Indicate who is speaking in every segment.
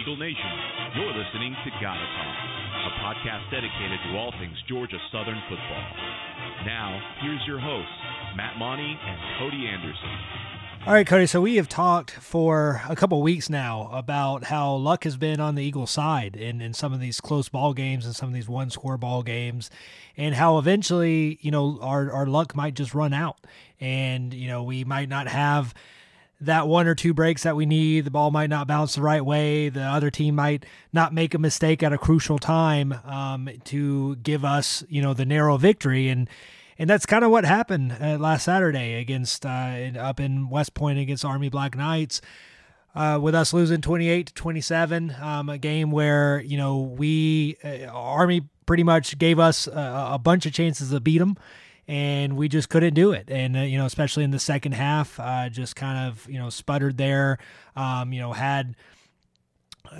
Speaker 1: Eagle Nation. You're listening to Gotta Talk, a podcast dedicated to all things Georgia Southern football. Now, here's your hosts, Matt Monty and Cody Anderson.
Speaker 2: All right, Cody. So we have talked for a couple weeks now about how luck has been on the Eagles' side in, in some of these close ball games and some of these one-score ball games, and how eventually, you know, our our luck might just run out, and you know, we might not have that one or two breaks that we need. The ball might not bounce the right way. The other team might not make a mistake at a crucial time um, to give us, you know, the narrow victory. And and that's kind of what happened uh, last Saturday against uh, up in West Point against Army Black Knights. Uh, with us losing 28 to 27, um, a game where you know we uh, Army pretty much gave us a, a bunch of chances to beat them and we just couldn't do it. And uh, you know, especially in the second half, uh, just kind of you know sputtered there. Um, you know, had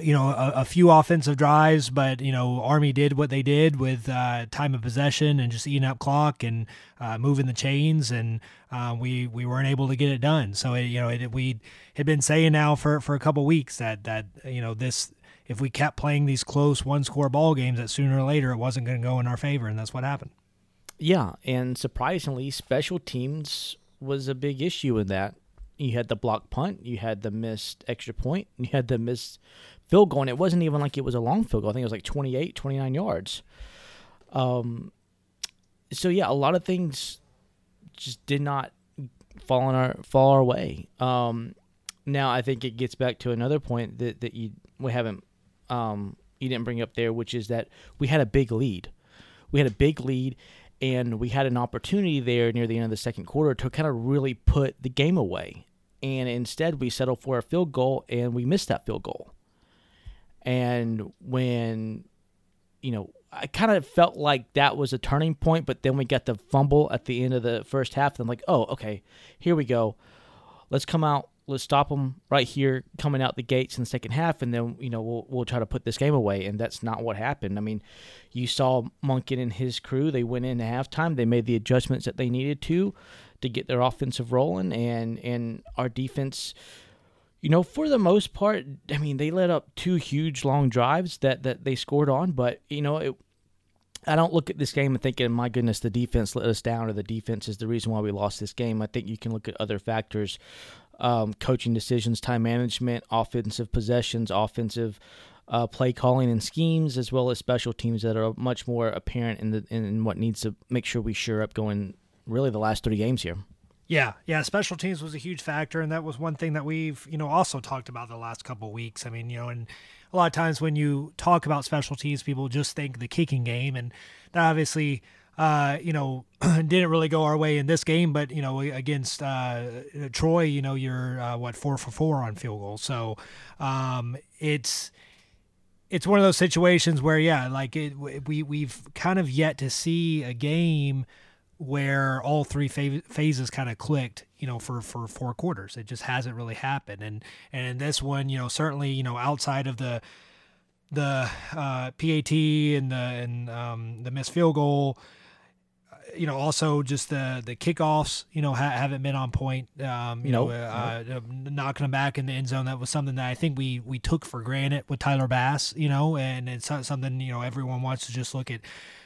Speaker 2: you know a, a, few offensive drives, but you know Army did what they did with uh, time of possession and just eating up clock and uh, moving the chains, and uh, we we weren't able to get it done. So it, you know it, we had been saying now for for a couple weeks that that you know this if we kept playing these close one score ball games, that sooner or later it wasn't going to go in our favor, and that's what happened.
Speaker 3: Yeah, and surprisingly, special teams was a big issue in that. You had the block punt, you had the missed extra point, you had the missed field goal, and it wasn't even like it was a long field goal. I think it was like 28, 29 yards. Um, so yeah, a lot of things just did not fall on our fall our way. Um, now I think it gets back to another point that that you we haven't um, you didn't bring up there, which is that we had a big lead. We had a big lead, and we had an opportunity there near the end of the second quarter to kind of really put the game away. And instead, we settled for a field goal and we missed that field goal. And when, you know, I kind of felt like that was a turning point, but then we got the fumble at the end of the first half. And I'm like, oh, okay, here we go. Let's come out let's stop them right here coming out the gates in the second half, and then you know we'll we'll try to put this game away. And that's not what happened. I mean, you saw Monken and his crew. They went into halftime. They made the adjustments that they needed to to get their offensive rolling, and and our defense. You know, for the most part, I mean, they led up two huge long drives that, that they scored on, but you know, it, I don't look at this game and thinking, my goodness, the defense let us down or the defense is the reason why we lost this game. I think you can look at other factors um, coaching decisions, time management, offensive possessions, offensive uh, play calling and schemes, as well as special teams that are much more apparent in the in what needs to make sure we sure up going really the last three games here.
Speaker 2: Yeah, yeah, special teams was a huge factor, and that was one thing that we've you know also talked about the last couple weeks. I mean, you know, and a lot of times when you talk about special teams, people just think the kicking game, and that obviously uh, you know, didn't really go our way in this game, but you know, against uh, Troy, you know, you're uh, what four for four on field goals, so um, it's it's one of those situations where, yeah, like it, we we've kind of yet to see a game where all three phases kind of clicked, you know, for for four quarters. It just hasn't really happened, and and this one, you know, certainly, you know, outside of the the uh, PAT and the and um, the missed field goal you know, also just the the kickoffs, you know, ha- haven't been on point. Um, you nope. know, uh, nope. uh, knocking them back in the end zone. That was something that I think we we took for granted with Tyler Bass. You know, and it's something you know everyone wants to just look at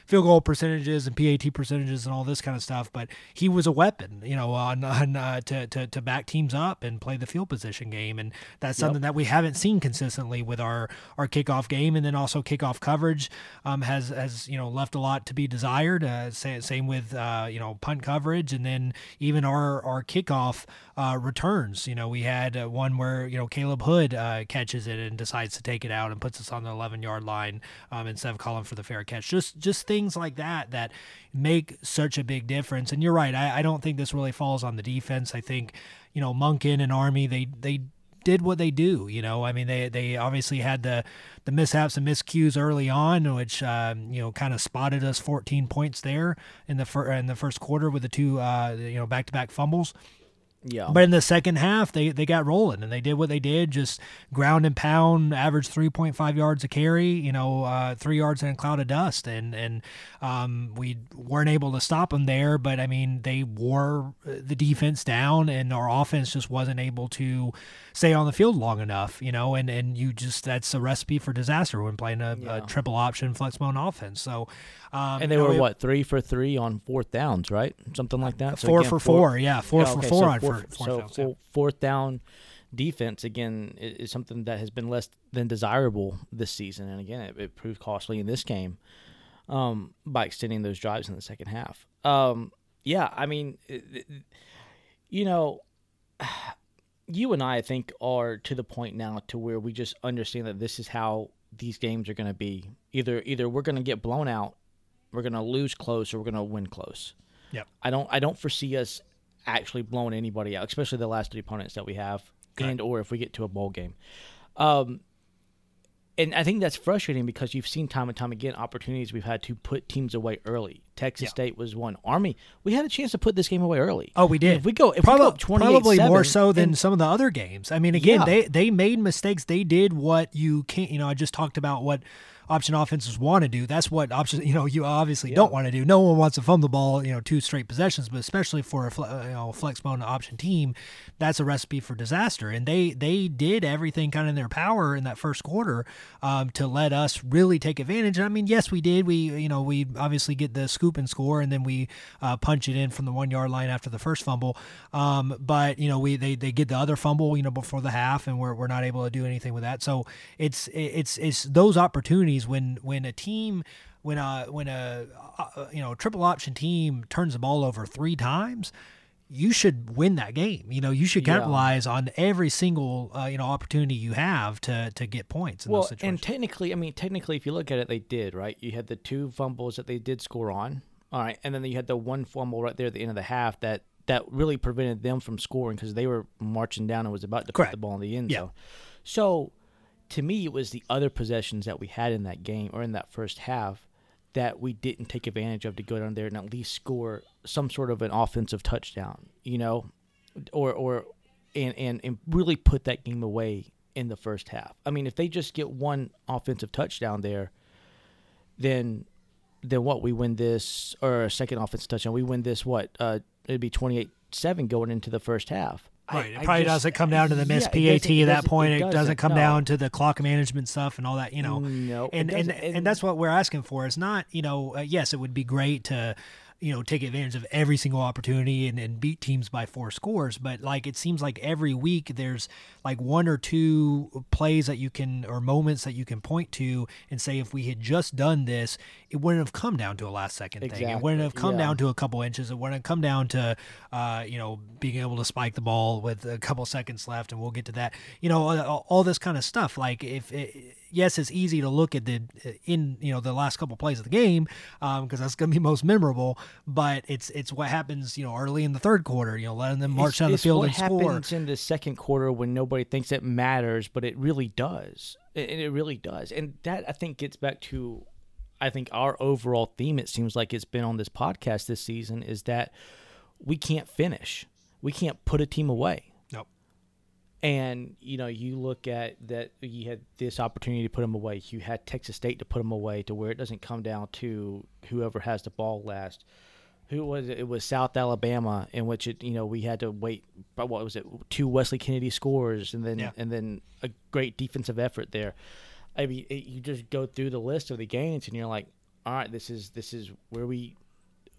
Speaker 2: field goal percentages and PAT percentages and all this kind of stuff. But he was a weapon, you know, on, on uh, to, to to back teams up and play the field position game, and that's something yep. that we haven't seen consistently with our our kickoff game, and then also kickoff coverage um, has has you know left a lot to be desired. Uh, same with uh, you know punt coverage, and then even our our kickoff uh, returns. You know, we had uh, one where you know Caleb Hood uh, catches it and decides to take it out and puts us on the 11 yard line um, instead of calling for the fair catch. Just just things like that that make such a big difference. And you're right. I, I don't think this really falls on the defense. I think you know Monken and Army they they did what they do. You know, I mean, they they obviously had the the mishaps and miscues early on, which um, you know kind of spotted us 14 points there in the fir- in the first quarter with the two uh, you know back to back fumbles.
Speaker 3: Yeah.
Speaker 2: But in the second half, they, they got rolling and they did what they did, just ground and pound, average 3.5 yards a carry, you know, uh, three yards in a cloud of dust. And, and um, we weren't able to stop them there. But I mean, they wore the defense down and our offense just wasn't able to stay on the field long enough, you know, and, and you just, that's a recipe for disaster when playing a,
Speaker 3: Yeah.
Speaker 2: a triple option flex mode offense. So, um,
Speaker 3: and they were
Speaker 2: it-
Speaker 3: what three for three on fourth downs, right? Something like that. So
Speaker 2: Four
Speaker 3: again,
Speaker 2: for four, yeah, four
Speaker 3: Yeah,
Speaker 2: for
Speaker 3: okay,
Speaker 2: four
Speaker 3: so
Speaker 2: on
Speaker 3: four-
Speaker 2: four, four
Speaker 3: so
Speaker 2: downs, yeah.
Speaker 3: fourth down defense again is something that has been less than desirable this season, and again, it, it proved costly in this game um, by extending those drives in the second half. Um, yeah, I mean, it- it- you know, you and I, I think, are to the point now to where we just understand that this is how these games are going to be. Either either we're going to get blown out, we're going to lose close, or we're going to win close.
Speaker 2: Yep.
Speaker 3: I don't I don't foresee us actually blowing anybody out, especially the last three opponents that we have, and or if we get to a bowl game. Um, and I think that's frustrating because you've seen time and time again opportunities we've had to put teams away early. Texas
Speaker 2: Yeah.
Speaker 3: State was one. Army, we had a chance to put this game away early.
Speaker 2: Oh, we did.
Speaker 3: If we go, if
Speaker 2: probably,
Speaker 3: we go 28
Speaker 2: probably more so than some of the other games. I mean, again,
Speaker 3: Yeah.
Speaker 2: they they made mistakes. They did what you can't. You know, I just talked about what option offenses want to do. That's what option. You know, you obviously don't want to do. No one wants to fumble the ball. You know, two straight possessions, but especially for a you know flex option team, that's a recipe for disaster. And they they did everything kind of in their power in that first quarter um, to let us really take advantage. And I mean, yes, we did. We you know we obviously get the scoop and score, and then we uh, punch it in from the one yard line after the first fumble. Um, but you know we they, they get the other fumble you know before the half, and we're, we're not able to do anything with that. So it's it's it's those opportunities when when a team when a when a uh, you know triple option team turns the ball over three times. You should win that game. You know, you should
Speaker 3: Yeah.
Speaker 2: capitalize on every single uh, you know opportunity you have to to get points in
Speaker 3: well,
Speaker 2: those situations.
Speaker 3: and technically, I mean, technically, if you look at it, they did right. You had the two fumbles that they did score on. All right, and then you had the one fumble right there at the end of the half that that really prevented them from scoring because they were marching down and was about to
Speaker 2: Correct.
Speaker 3: put the ball in the end
Speaker 2: Yeah.
Speaker 3: zone. So, to me, it was the other possessions that we had in that game or in that first half that we didn't take advantage of to go down there and at least score some sort of an offensive touchdown, you know, or or and and, and really put that game away in the first half. I mean, if they just get one offensive touchdown there, then then what? We win this or a second offensive touchdown. We win this what? Uh, it'd be twenty eight seven going into the first half. I-
Speaker 2: Right. It probably
Speaker 3: just-
Speaker 2: doesn't come down to the missed
Speaker 3: yeah,
Speaker 2: PAT at that point. It doesn't,
Speaker 3: doesn't,
Speaker 2: come
Speaker 3: no.
Speaker 2: down to the clock management stuff and all that, you know.
Speaker 3: No, it
Speaker 2: and, and and that's what we're asking for. It's not, you know, uh, yes, it would be great to, you know, take advantage of every single opportunity and, and beat teams by four scores, but like it seems like every week there's like one or two plays that you can or moments that you can point to and say if we had just done this, it wouldn't have come down to a last second thing. It wouldn't have come
Speaker 3: yeah.
Speaker 2: down to a couple inches. It wouldn't have come down to, uh, you know, being able to spike the ball with a couple seconds left, and we'll get to that. You know, all, all this kind of stuff. Like if it, yes, it's easy to look at the in you know the last couple plays of the game um, because that's going to be most memorable. But it's it's what happens you know early in the third quarter. You know, letting them march
Speaker 3: It's-
Speaker 2: down the field
Speaker 3: what
Speaker 2: and score.
Speaker 3: happens in the second quarter when nobody thinks it matters, but it really does. And it really does. And that I think gets back to I think our overall theme it seems like it's been on this podcast this season is that we can't finish. We can't put a team away. And you know, you look at that. You had this opportunity to put them away. You had Texas State to put them away to where it doesn't come down to whoever has the ball last. Who was it? It was South Alabama, in which it you know we had to wait. What was it? Two Wesley Kennedy scores, and then
Speaker 2: Yeah.
Speaker 3: and then a great defensive effort there. I mean, it, you just go through the list of the games, and you're like, all right, this is this is where we.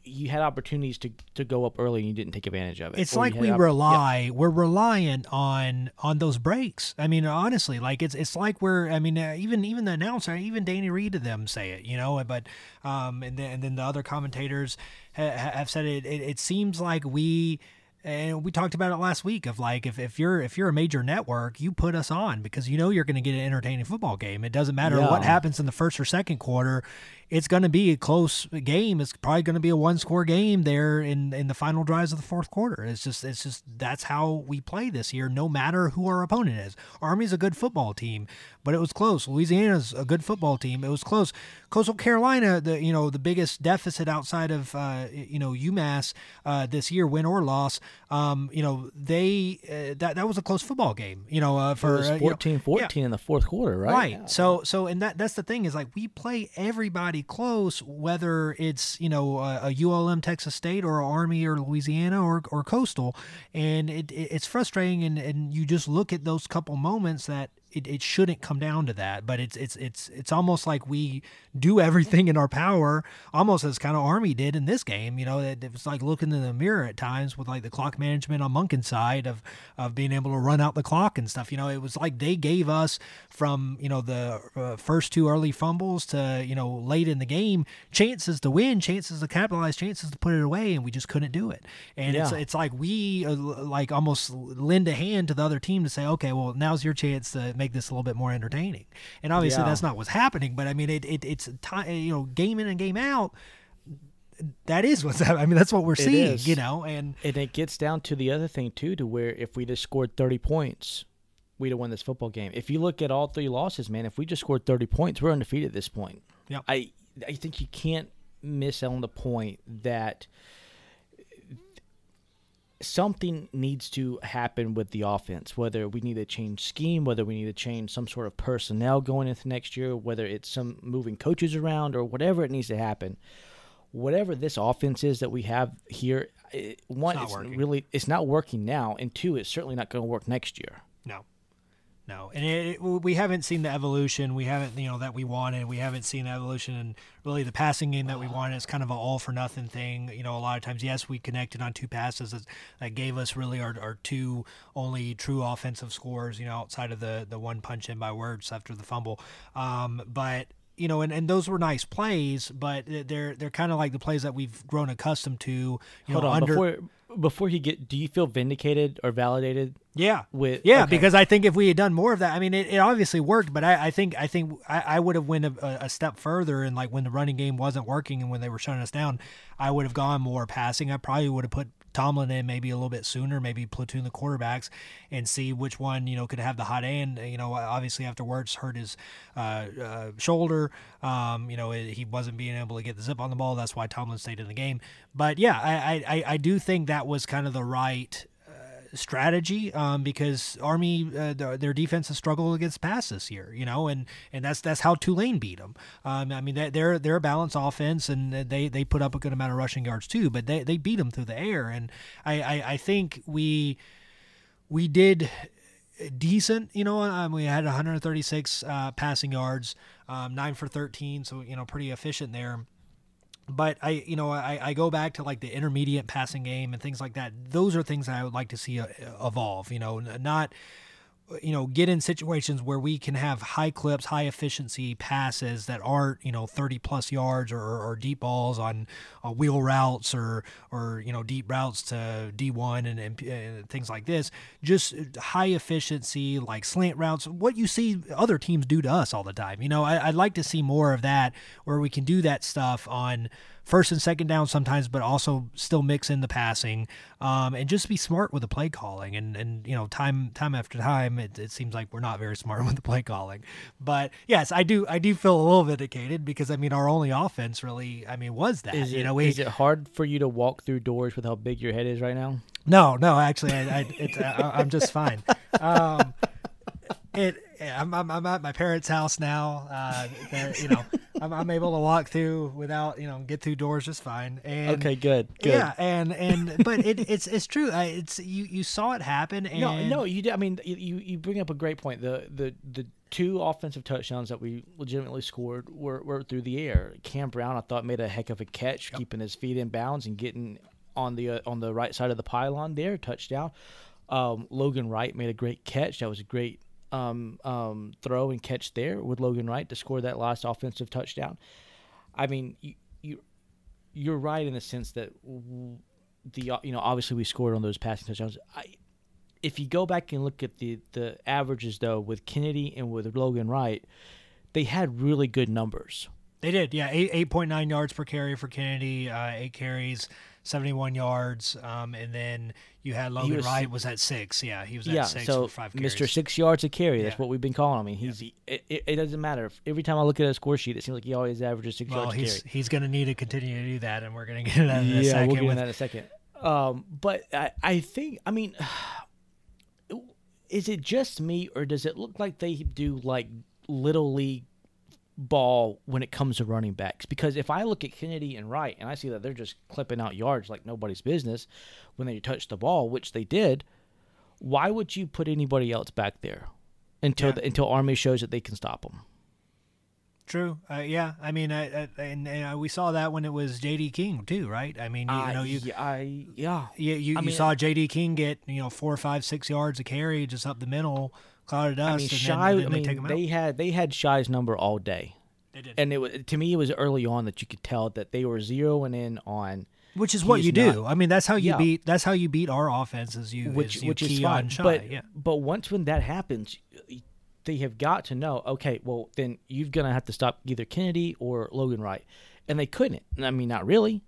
Speaker 3: You had opportunities to to go up early, and you didn't take advantage of it.
Speaker 2: It's
Speaker 3: Or
Speaker 2: like we
Speaker 3: opp- yeah.
Speaker 2: rely we're reliant on on those breaks. I mean, honestly, like it's it's like we're. I mean, uh, even even the announcer, even Danny Reed to them say it, you know. But um, and then and then the other commentators ha- ha- have said it, it. It seems like we. And we talked about it last week of like if, if you're if you're a major network, you put us on because you know you're going to get an entertaining football game. It doesn't matter what happens in the first or second quarter. It's going to be a close game. It's probably going to be a one score game there in, in the final drives of the fourth quarter. It's just it's just that's how we play this year. No matter who our opponent is. Army's a good football team, but it was close. Louisiana's a good football team. It was close. Coastal Carolina, the you know the biggest deficit outside of uh, you know UMass uh, this year, win or loss, um, you know, they uh, that that was a close football game. You know, uh, for
Speaker 3: it was
Speaker 2: uh, you know-
Speaker 3: 14-14 in the fourth quarter, right?
Speaker 2: Right.
Speaker 3: Yeah.
Speaker 2: So so and that that's the thing is like we play everybody close, whether it's you know a, a ULM Texas State or Army or Louisiana or or Coastal, and it, it it's frustrating and and you just look at those couple moments that. It, it shouldn't come down to that, but it's it's it's it's almost like we do everything in our power, almost as kind of Army did in this game. You know, it, it was like looking in the mirror at times with like the clock management on Monken's side of of being able to run out the clock and stuff. You know, it was like they gave us from you know the uh, first two early fumbles to you know late in the game chances to win, chances to capitalize, chances to put it away, and we just couldn't do it. And it's
Speaker 3: Yeah.
Speaker 2: it's like we uh, like almost lend a hand to the other team to say, okay, well now's your chance to make this a little bit more entertaining. And obviously
Speaker 3: Yeah.
Speaker 2: that's not what's happening, but I mean it, it it's time you know game in and game out. That is what's happening. I mean that's what we're seeing,
Speaker 3: is.
Speaker 2: you know, and
Speaker 3: And it gets down to the other thing too, to where if we just scored thirty points, we'd have won this football game. If you look at all three losses, man, if we just scored thirty points, we're undefeated at this point.
Speaker 2: Yep.
Speaker 3: I I think you can't miss on the point that something needs to happen with the offense. Whether we need to change scheme, whether we need to change some sort of personnel going into next year, whether it's some moving coaches around or whatever it needs to happen. Whatever this offense is that we have here, it, one,
Speaker 2: not
Speaker 3: it's, really it's not working now, and two, it's certainly not going to work next year.
Speaker 2: No, no, and it, it- we haven't seen the evolution. We haven't, you know, that we wanted. We haven't seen the evolution, and really the passing game that we wanted is kind of an all for nothing thing. You know, a lot of times, yes, we connected on two passes that, that gave us really our, our two only true offensive scores. You know, outside of the the one punch in by Werts after the fumble, um, but. You know, and, and those were nice plays, but they're they're kind of like the plays that we've grown accustomed to. You
Speaker 3: Hold
Speaker 2: know,
Speaker 3: on,
Speaker 2: under
Speaker 3: before before you get, do you feel vindicated or validated?
Speaker 2: Yeah,
Speaker 3: with-
Speaker 2: yeah,
Speaker 3: okay.
Speaker 2: because I think if we had done more of that, I mean, it, it obviously worked, but I, I think I think I, I would have went a, a step further, and like when the running game wasn't working and when they were shutting us down, I would have gone more passing. I probably would have put Tomlin in maybe a little bit sooner, maybe platoon the quarterbacks and see which one you know could have the hot hand. You know, obviously after Werts hurt his uh, uh, shoulder, um, you know it, he wasn't being able to get the zip on the ball. That's why Tomlin stayed in the game. But yeah, I, I- I do think that was kind of the right strategy um, because Army uh, their, their defense has struggled against pass this year, you know, and and that's that's how Tulane beat them. Um, I mean, they- they're they're a balanced offense and they they put up a good amount of rushing yards too, but they they beat them through the air, and I I, I think we we did decent. You know, um, we had 136 uh, passing yards, um, nine for 13, so you know, pretty efficient there but I, you know, I, I go back to like the intermediate passing game and things like that. Those are things that I would like to see uh, evolve. You know, not, you know, get in situations where we can have high clips, high efficiency passes that aren't, you know, thirty plus yards or, or deep balls on uh, wheel routes or or you know deep routes to D one and, and uh, things like this. Just high efficiency like slant routes. What you see other teams do to us all the time. You know, I, I'd like to see more of that where we can do that stuff on first and second down sometimes, but also still mix in the passing um, and just be smart with the play calling. And and you know, time time after time, it, it seems like we're not very smart with the play calling. But yes, I do I do feel a little vindicated because I mean our only offense really I mean was that
Speaker 3: Is it,
Speaker 2: know we
Speaker 3: is it hard for you to walk through doors with how big your head is right now?
Speaker 2: no no actually I, I it's I, I'm just fine. Um, it I'm, I'm I'm at my parents' house now. Uh, you know I'm, I'm able to walk through without you know get through doors just fine. And
Speaker 3: Okay, good, good.
Speaker 2: Yeah, and and but it, it's it's true. I, it's you you saw it happen. And
Speaker 3: No, no, you. did- I mean, you- you bring up a great point. The the the two offensive touchdowns that we legitimately scored were, were through the air. Cam Brown, I thought, made a heck of a catch, keeping his feet in bounds and getting on the uh, on the right side of the pylon there, touchdown. Um, Logan Wright made a great catch. That was a great um, um, throw and catch there with Logan Wright to score that last offensive touchdown. I mean, you, you you're right in the sense that the you know obviously we scored on those passing touchdowns. I, if you go back and look at the the averages though with Kennedy and with Logan Wright, they had really good numbers.
Speaker 2: They did, yeah. Eight eight point nine yards per carry for Kennedy, uh, eight carries, seventy one yards, um, and then you had Logan
Speaker 3: was-
Speaker 2: Wright was at six. Yeah, he was at
Speaker 3: yeah,
Speaker 2: six
Speaker 3: so
Speaker 2: for five carries.
Speaker 3: Mr. Six Yards a carry. That's
Speaker 2: Yeah.
Speaker 3: what we've been calling him. I mean, he's it, it, it doesn't matter. Every time I look at a score sheet, it seems like he always averages six
Speaker 2: Well,
Speaker 3: yards a
Speaker 2: he's
Speaker 3: carry.
Speaker 2: he's going to need to continue to do that, and we're going to get that in a
Speaker 3: yeah,
Speaker 2: second.
Speaker 3: we'll get
Speaker 2: with,
Speaker 3: that in a second. Um, but I, I think I mean, is it just me or does it look like they do like little league ball when it comes to running backs? Because if I look at Kennedy and Wright and I see that they're just clipping out yards like nobody's business when they touch the ball, which they did, why would you put anybody else back there until
Speaker 2: Yeah.
Speaker 3: the, until Army shows that they can stop them?
Speaker 2: True. Uh, yeah. I mean, I, I, and, and uh, we saw that when it was J.D. King too, right? I mean, you, you know, you
Speaker 3: I, yeah.
Speaker 2: you, you,
Speaker 3: I
Speaker 2: you saw J.D. King get you know four, five, six yards of carry just up the middle, cloud of dust.
Speaker 3: I mean,
Speaker 2: Shai.
Speaker 3: I
Speaker 2: they
Speaker 3: mean,
Speaker 2: out.
Speaker 3: they had they had Shai's number all day,
Speaker 2: They did.
Speaker 3: and it was to me it was early on that you could tell that they were zeroing in on
Speaker 2: which is what
Speaker 3: he's
Speaker 2: you do.
Speaker 3: not-
Speaker 2: I mean, that's how you
Speaker 3: Yeah.
Speaker 2: beat. That's how you beat our offenses. You
Speaker 3: which
Speaker 2: is you
Speaker 3: which is fine.
Speaker 2: Shai.
Speaker 3: but
Speaker 2: yeah.
Speaker 3: but once when that happens, they have got to know. Okay, well then you're gonna have to stop either Kennedy or Logan Wright, and they couldn't. I mean, not really.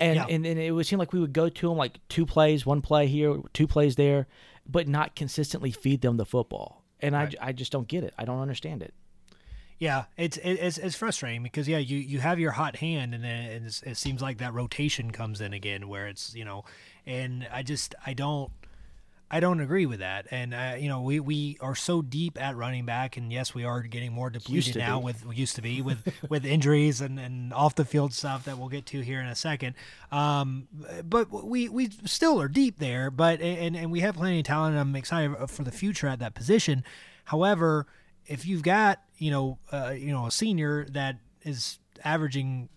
Speaker 3: And
Speaker 2: Yeah.
Speaker 3: and, and it would seem like we would go to them like two plays, one play here, two plays there, but not consistently feed them the football. And I,
Speaker 2: Right.
Speaker 3: j- I just don't get it. I don't understand it.
Speaker 2: Yeah, it's it's it's frustrating because yeah, you you have your hot hand and then it's, it seems like that rotation comes in again where it's you know, and I just I don't I don't agree with that. And uh, you know, we we are so deep at running back, and yes, we are getting more depleted now
Speaker 3: be.
Speaker 2: with used to be with with injuries and and off the field stuff that we'll get to here in a second. Um, but we we still are deep there, but and and we have plenty of talent. and I'm excited for the future at that position. However, if you've got you know uh, you know a senior that is averaging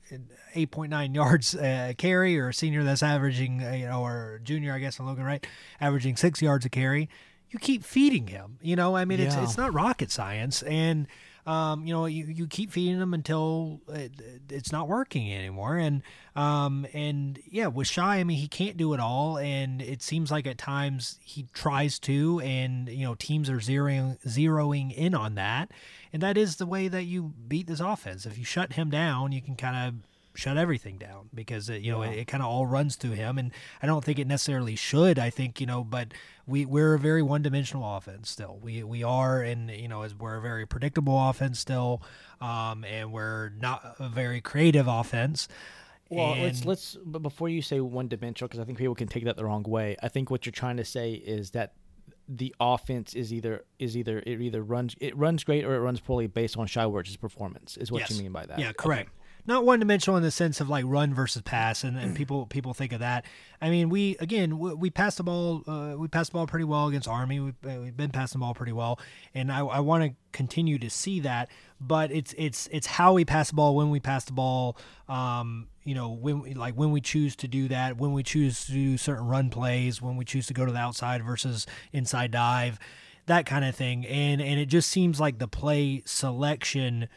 Speaker 2: 8.9 yards uh, carry or a senior that's averaging uh, you know or junior I guess in Logan Wright averaging 6 yards a carry you keep feeding him you know? I mean it's
Speaker 3: Yeah.
Speaker 2: it's not rocket science. And um, you know you, you keep feeding him until it, it's not working anymore. And um, and yeah with Shai I mean he can't do it all. And it seems like at times he tries to and you know teams are zeroing zeroing in on that and that is the way that you beat this offense. If you shut him down you can kind of shut everything down because it, you know it, it kind of all runs through him. And I don't think it necessarily should I think you know but we we're a very one-dimensional offense still. We we are and you know as we're a very predictable offense still um, and we're not a very creative offense.
Speaker 3: Well, let's let's but before you say one dimensional because I think people can take that the wrong way. I think what you're trying to say is that the offense is either is either it either runs it runs great or it runs poorly based on Shai Werts's performance. Is what you mean by that?
Speaker 2: Yeah,
Speaker 3: Okay.
Speaker 2: correct. Not one dimensional in the sense of like run versus pass, and, and people people think of that. I mean, we again we, we passed the ball uh, we passed the ball pretty well against Army. We've, uh, we've been passing the ball pretty well, and I, I want to continue to see that. But it's it's it's how we pass the ball when we pass the ball. Um, you know when like when we choose to do that, when we choose to do certain run plays, when we choose to go to the outside versus inside dive, that kind of thing. And and it just seems like the play selection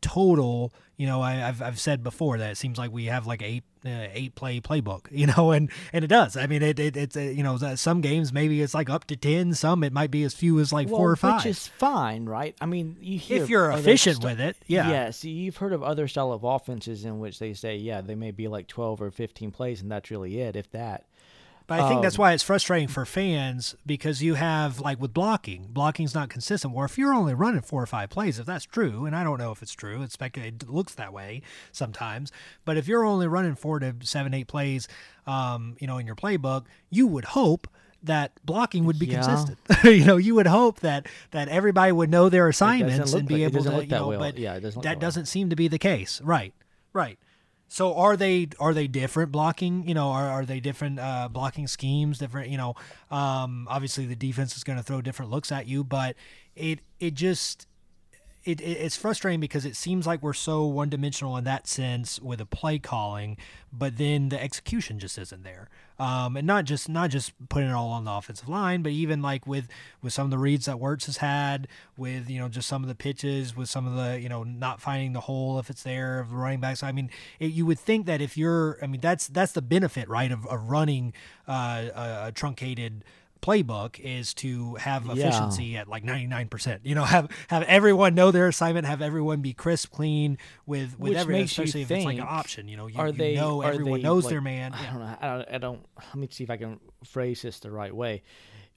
Speaker 2: total you know I, I've, I've said before that it seems like we have like eight uh, eight play playbook you know and and it does i mean it, it it's uh, you know some games maybe it's like up to 10 some it might be as few as like
Speaker 3: Well,
Speaker 2: four or five
Speaker 3: which is fine, right? I mean, you hear
Speaker 2: if you're efficient
Speaker 3: st-
Speaker 2: with it yeah
Speaker 3: Yes, you've heard of other style of offenses in which they say, yeah, they may be like 12 or 15 plays, and that's really it, if that.
Speaker 2: But I think that's
Speaker 3: Um,
Speaker 2: why it's frustrating for fans because you have like with blocking, blocking's not consistent. Or if you're only running four or five plays, if that's true, and I don't know if it's true, it's it looks that way sometimes. But if you're only running four to seven, eight plays, um, you know, in your playbook, you would hope that blocking would be
Speaker 3: Yeah.
Speaker 2: consistent. you know, you would hope that that everybody would know their assignments and be
Speaker 3: like-
Speaker 2: able to,
Speaker 3: look
Speaker 2: you
Speaker 3: that
Speaker 2: know,
Speaker 3: well.
Speaker 2: but
Speaker 3: Yeah, it doesn't look
Speaker 2: that
Speaker 3: that way.
Speaker 2: doesn't seem to be the case. Right. Right. So are they are they different blocking? You know, are, are they different uh, blocking schemes? Different, you know. Um, obviously, the defense is going to throw different looks at you, but it it just it, it it's frustrating because it seems like we're so one dimensional in that sense with a play calling, but then the execution just isn't there. Um, and not just not just putting it all on the offensive line, but even like with with some of the reads that Werts has had, with you know just some of the pitches, with some of the you know not finding the hole if it's there of the running backs. I mean, it, you would think that if you're, I mean, that's that's the benefit, right, of, of running uh, a, a truncated playbook is to have
Speaker 3: Yeah.
Speaker 2: efficiency at like 99%. You know, have have everyone know their assignment, have everyone be crisp, clean with with
Speaker 3: Which
Speaker 2: everyone, especially if it's like an option. You know, you,
Speaker 3: are
Speaker 2: you
Speaker 3: they
Speaker 2: know everyone
Speaker 3: they,
Speaker 2: knows
Speaker 3: like-
Speaker 2: their man.
Speaker 3: I don't know. I don't, I don't. Let me see if I can phrase this the right way.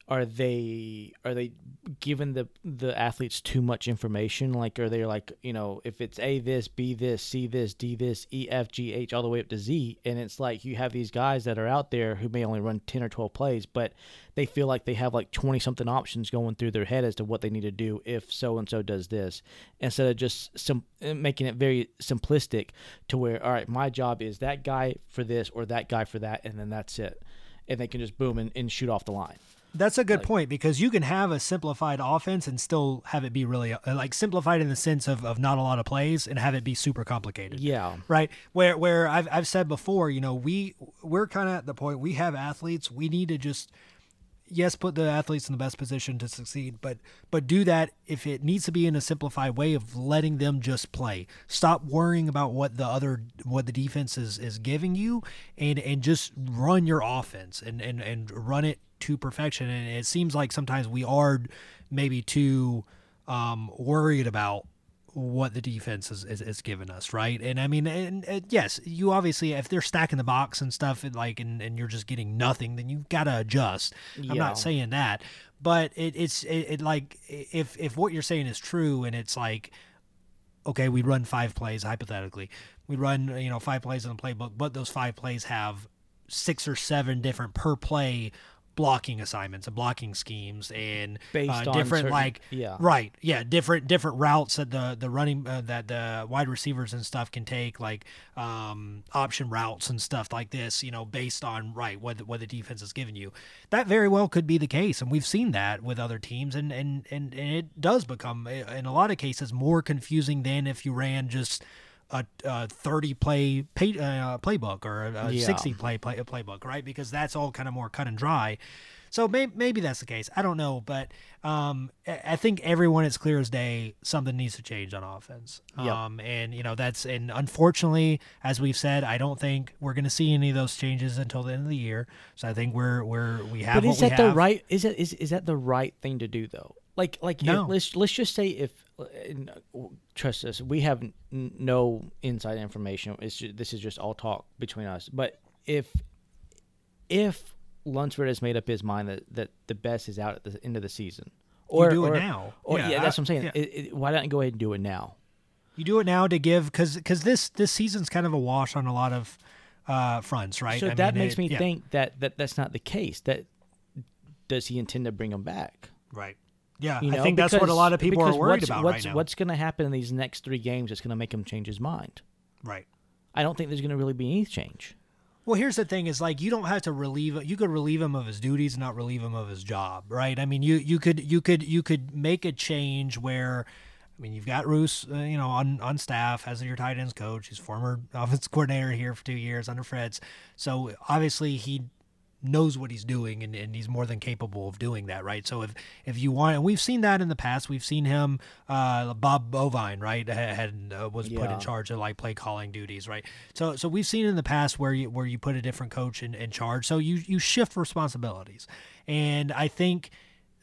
Speaker 3: Are they are they giving the the athletes too much information? Like, are they like you know, if it's A this, B this, C this, D this, E F G H all the way up to Z, and it's like you have these guys that are out there who may only run ten or twelve plays, but they feel like they have like twenty something options going through their head as to what they need to do if so and so does this, instead of just some eh, making it very simplistic to where all right, my job is that guy for this or that guy for that, and then that's it, and they can just boom and, and shoot off the line.
Speaker 2: That's a good like, point because you can have a simplified offense and still have it be really uh, like simplified in the sense of, of not a lot of plays and have it be super complicated.
Speaker 3: Yeah.
Speaker 2: Right. Where where I've I've said before, you know, we we're kind of at the point we have athletes, we need to just yes, put the athletes in the best position to succeed, but but do that if it needs to be in a simplified way of letting them just play. Stop worrying about what the other what the defense is is giving you and and just run your offense and and and run it to perfection. And it seems like sometimes we are maybe too um, worried about what the defense is, is, is giving us, right? And I mean, and, and, yes, you obviously if they're stacking the box and stuff, and like, and, and you're just getting nothing, then you've got to adjust. Yeah. I'm not saying that, but it, it's it, it like if if what you're saying is true, and it's like, okay, we run five plays hypothetically, we run you know five plays in the playbook, but those five plays have six or seven different per play blocking assignments and blocking schemes and uh, different certain, like
Speaker 3: yeah.
Speaker 2: right yeah different different routes that the the running uh, that the wide receivers and stuff can take like um, option routes and stuff like this you know based on right what the, what the defense is giving you. That very well could be the case and we've seen that with other teams and and and, and it does become in a lot of cases more confusing than if you ran just a, a 30 play pay, uh, playbook or a, yeah. 60 play, play playbook, right? Because that's all kind of more cut and dry. So maybe, maybe that's the case. I don't know, but um, I think everyone it's clear as day something needs to change on offense.
Speaker 3: Yep.
Speaker 2: Um, and you know that's and unfortunately, as we've said, I don't think we're going to see any of those changes until the end of the year. So I think we're we're we have.
Speaker 3: But is that
Speaker 2: the
Speaker 3: right? Is it is is that the right thing to do though? Like like
Speaker 2: no.
Speaker 3: let's let's just say if trust us, we have n- no inside information. It's just, this is just all talk between us. But if if Lunsford has made up his mind that, that the best is out at the end of the season,
Speaker 2: or you do or, it now,
Speaker 3: or yeah, yeah that's what I'm saying. Yeah. It, it, why don't you go ahead and do it now?
Speaker 2: You do it now to give because because this this season's kind of a wash on a lot of uh, fronts, right?
Speaker 3: So I that mean, makes it, me yeah. think that, that that's not the case. That does he intend to bring him back?
Speaker 2: Right. Yeah, you know? I think because, that's what a lot of people are worried
Speaker 3: what's,
Speaker 2: about
Speaker 3: what's,
Speaker 2: right now.
Speaker 3: What's going to happen in these next three games that's going to make him change his mind?
Speaker 2: Right.
Speaker 3: I don't think there's going to really be any change.
Speaker 2: Well, here's the thing: is like you don't have to relieve. You could relieve him of his duties, not relieve him of his job, right? I mean, you you could you could you could make a change where. I mean, you've got Ruse, uh, you know, on, on staff as your tight ends coach. He's former offense coordinator here for two years under Fritz. So obviously he knows what he's doing and, and he's more than capable of doing that right? So if if you want and we've seen that in the past. We've seen him uh, bob bovine right had uh, was yeah. put in charge of like play calling duties right? So so we've seen in the past where you where you put a different coach in, in charge. So you you shift responsibilities. And i think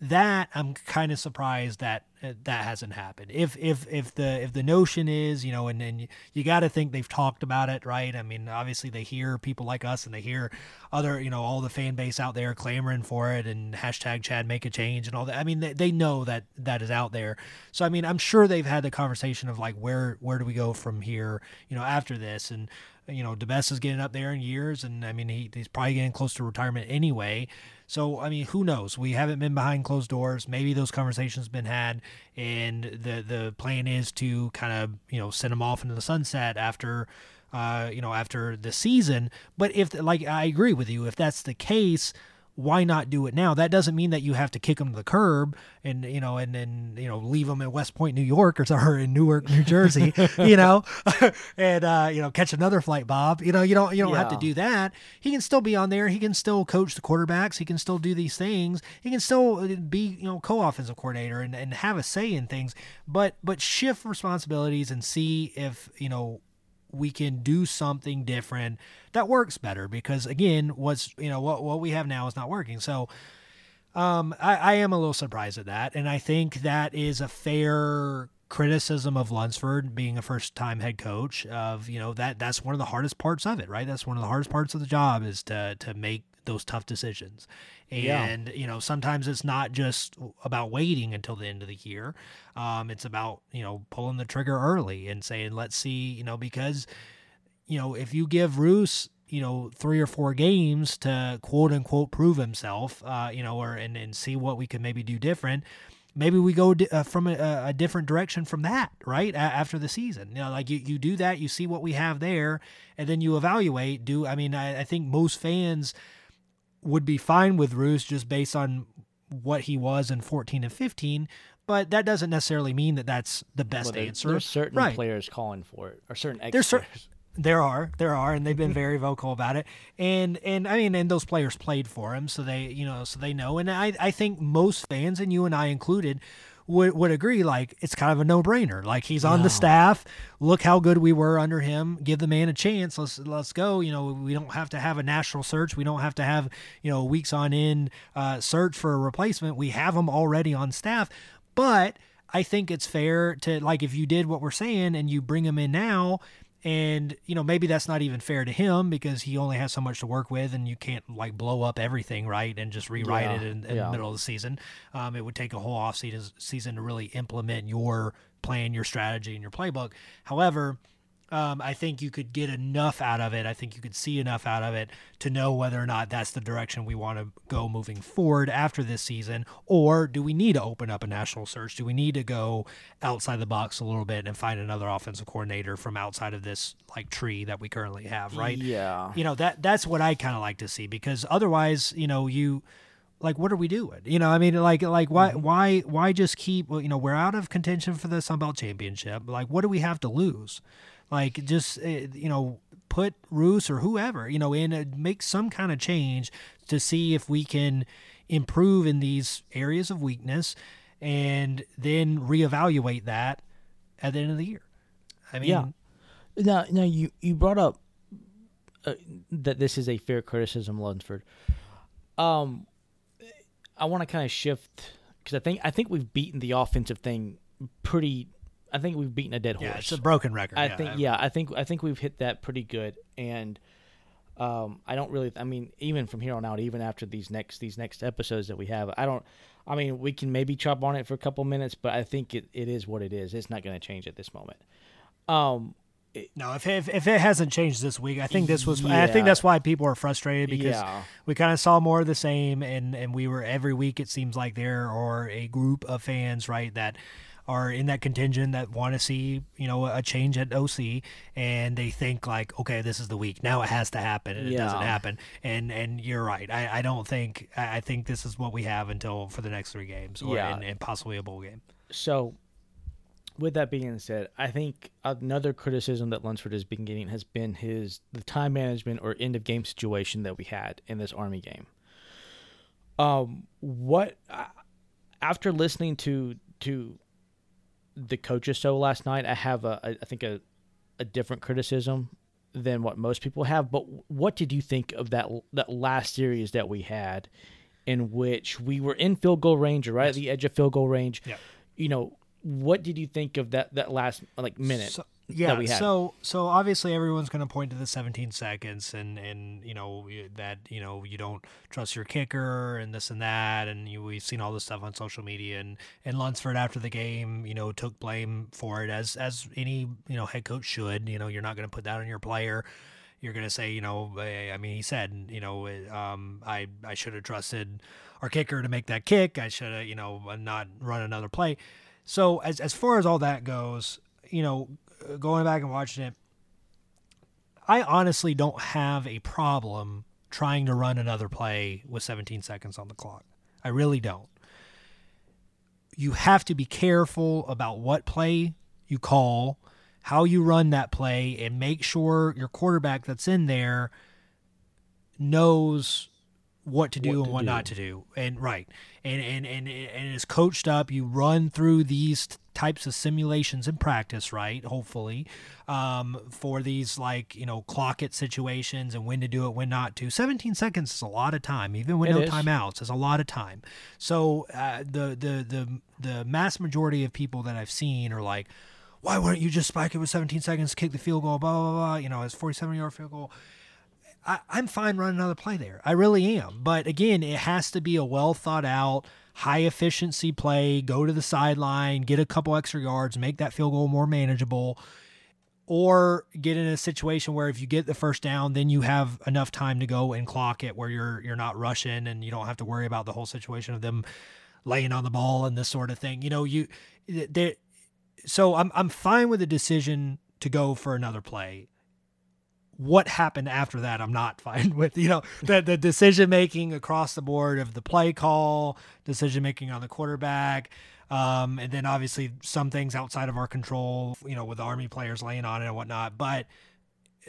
Speaker 2: that I'm kind of surprised that uh, that hasn't happened. If if if the if the notion is, you know, and and you got to think they've talked about it, right? I mean, obviously they hear people like us and they hear other, you know, all the fan base out there clamoring for it and hashtag Chad make a change and all that. I mean, they, they know that that is out there. So I mean, I'm sure they've had the conversation of like where where do we go from here, you know, after this and you know, DeBesse is getting up there in years, and I mean, he, he's probably getting close to retirement anyway. So, I mean, who knows? We haven't been behind closed doors. Maybe those conversations been had, and the the plan is to kind of you know send him off into the sunset after. Uh, you know, after the season, but if like I agree with you, if that's the case, why not do it now? That doesn't mean that you have to kick them to the curb and you know, and then you know, leave them in West Point, New York, or, or in Newark, New Jersey, you know, and uh, you know, catch another flight, Bob. You know, you don't you don't yeah. have to do that. He can still be on there. He can still coach the quarterbacks. He can still do these things. He can still uh, be you know co-offensive coordinator and, and have a say in things. But but shift responsibilities and see if you know we can do something different that works better because again what's you know what what we have now is not working. So um, I, I am a little surprised at that. And i think that is a fair criticism of lunsford being a first time head coach of you know that that's one of the hardest parts of it right? That's one of the hardest parts of the job is to to make those tough decisions.
Speaker 3: Yeah.
Speaker 2: And, you know, sometimes it's not just about waiting until the end of the year. Um, it's about, you know, pulling the trigger early and saying, let's see, you know, because, you know, if you give Ruse, you know, three or four games to quote unquote prove himself, uh, you know, or and, and see what we could maybe do different, maybe we go uh, from a, a different direction from that, right? A- after the season, you know, like you, you do that, you see what we have there, and then you evaluate. Do I mean, I, I think most fans would be fine with Ruse just based on what he was in 14 and 15, but that doesn't necessarily mean that that's the best
Speaker 3: Well, there-
Speaker 2: answer.
Speaker 3: There's certain
Speaker 2: right.
Speaker 3: players calling for it, or certain
Speaker 2: There's cer-
Speaker 3: experts.
Speaker 2: There are, there are, and they've been mm-hmm. very vocal about it. And and I mean, and those players played for him, so they, you know, so they know. And I, I think most fans, and you and I included, would would agree. Like it's kind of a no brainer. Like he's on the staff. Look how good we were under him. Give the man a chance. Let's let's go. You know, we don't have to have a national search. We don't have to have you know weeks on end uh, search for a replacement. We have him already on staff, but. I think it's fair to like if you did what we're saying and you bring him in now and you know maybe that's not even fair to him because he only has so much to work with and you can't like blow up everything right and just rewrite
Speaker 3: Yeah,
Speaker 2: it in, in
Speaker 3: yeah.
Speaker 2: the middle of the season um, it would take a whole off season, season to really implement your plan your strategy and your playbook however um, I think you could get enough out of it. I think you could see enough out of it to know whether or not that's the direction we want to go moving forward after this season, or do we need to open up a national search? Do we need to go outside the box a little bit and find another offensive coordinator from outside of this like tree that we currently have? Right?
Speaker 3: Yeah.
Speaker 2: You know that that's what I kind of like to see because otherwise, you know, you like what are we doing? You know, I mean, like like why why why just keep? You know, we're out of contention for the Sun Belt championship. Like, what do we have to lose? Like, just uh, you know, put Ruse or whoever you know in, make some kind of change to see if we can improve in these areas of weakness, and then reevaluate that at the end of the year. I mean,
Speaker 3: Yeah. Now, now you you brought up uh, that this is a fair criticism, Lunsford. Um, I want to kind of shift because I think I think we've beaten the offensive thing pretty. I think we've beaten a dead horse.
Speaker 2: yeah, it's a broken record.
Speaker 3: I
Speaker 2: yeah.
Speaker 3: think yeah, I think I think we've hit that pretty good, and um, I don't really. I mean, even from here on out, even after these next these next episodes that we have, I don't. I mean, we can maybe chop on it for a couple minutes, but I think it, it is what it is. It's not going to change at this moment. Um,
Speaker 2: No, if, if if it hasn't changed this week, I think this was. I think that's why people are frustrated because
Speaker 3: Yeah.
Speaker 2: we kind of saw more of the same, and and we were every week. It seems like there are a group of fans, right, that are in that contingent that want to see you know a change at OC, and they think like, okay, this is the week now. It has to happen, and it doesn't happen. And and you're right. I, I don't think. I I think this is what we have until for the next three games, or
Speaker 3: Yeah.
Speaker 2: and, and possibly a bowl game.
Speaker 3: so with that being said, I think another criticism that Lunsford has been getting has been his the time management or end of game situation that we had in this Army game. Um, what after listening to to the coaches show last night, I have a I think a a different criticism than what most people have. But what did you think of that that last series that we had, in which we were in field goal range or right at the edge of field goal range?
Speaker 2: Yeah.
Speaker 3: You know, what did you think of that that last like minute?
Speaker 2: So, yeah. So so obviously everyone's going to point to the 17 seconds and and you know that you know you don't trust your kicker and this and that and you, we've seen all this stuff on social media and and Lunsford after the game you know took blame for it as as any you know head coach should. You know you're not going to put that on your player. You're going to say, you know, eh, I mean, he said, you know, eh, um, I I should have trusted our kicker to make that kick. I should have, you know, not run another play. So as as far as all that goes, you know, going back and watching it, I honestly don't have a problem trying to run another play with 17 seconds on the clock. I really don't. You have to be careful about what play you call, how you run that play, and make sure your quarterback that's in there knows what to do
Speaker 3: What
Speaker 2: and
Speaker 3: to
Speaker 2: what
Speaker 3: do.
Speaker 2: not to do. And right. And and and and is coached up. You run through these types of simulations in practice, right? Hopefully, um, for these like you know clock it situations and when to do it, when not to. Seventeen seconds is a lot of time, even with
Speaker 3: It
Speaker 2: no
Speaker 3: is.
Speaker 2: timeouts. Is a lot of time. So uh, the the the the mass majority of people that I've seen are like. Why wouldn't you just spike it with 17 seconds, kick the field goal, blah, blah, blah, you know, it's 47 yard field goal. I, I'm fine running another play there. I really am. But again, it has to be a well thought out, high efficiency play. Go to the sideline, get a couple extra yards, make that field goal more manageable. Or get in a situation where if you get the first down, then you have enough time to go and clock it where you're you're not rushing and you don't have to worry about the whole situation of them laying on the ball and this sort of thing. You know, you they so I'm I'm fine with the decision to go for another play what happened after that i'm not fine with you know the, the decision making across the board of the play call decision making on the quarterback um, and then obviously some things outside of our control you know with army players laying on it and whatnot but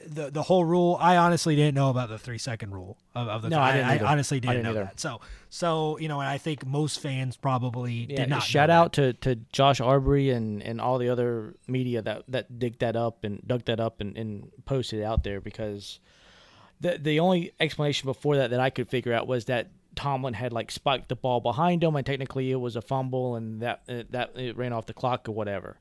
Speaker 2: the the whole rule i honestly didn't know about the three second rule of, of the
Speaker 3: No, I
Speaker 2: I, honestly didn't,
Speaker 3: didn't
Speaker 2: know
Speaker 3: either.
Speaker 2: that so so you know and i think most fans probably
Speaker 3: Yeah,
Speaker 2: did not
Speaker 3: shout
Speaker 2: know that.
Speaker 3: out to, to Josh Arbery and, and all the other media that, that dig that up and dug that up and, and posted it out there because the the only explanation before that that I could figure out was that Tomlin had like spiked the ball behind him and technically it was a fumble and that uh, that it ran off the clock or whatever.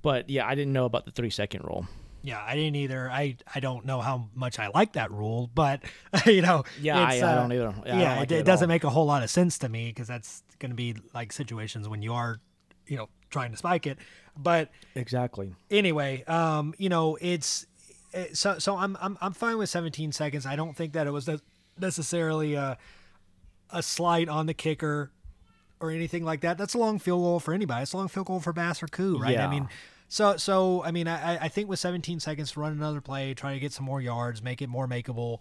Speaker 3: But yeah, I didn't know about the three second rule.
Speaker 2: Yeah, I didn't either. I I don't know how much I like that rule, but you know,
Speaker 3: Yeah, I,
Speaker 2: it's,
Speaker 3: I
Speaker 2: uh,
Speaker 3: don't either. Yeah,
Speaker 2: Yeah,
Speaker 3: don't like
Speaker 2: it,
Speaker 3: it
Speaker 2: doesn't
Speaker 3: all.
Speaker 2: make a whole lot of sense to me because that's going to be like situations when you are, you know, trying to spike it. But
Speaker 3: exactly.
Speaker 2: anyway, um, you know, it's it, so so I'm I'm I'm fine with 17 seconds. I don't think that it was necessarily a a slight on the kicker or anything like that. That's a long field goal for anybody. It's a long field goal for Bass or Koo, right? I
Speaker 3: Yeah.
Speaker 2: mean, so so I mean, I I think with 17 seconds to run another play, try to get some more yards, make it more makeable.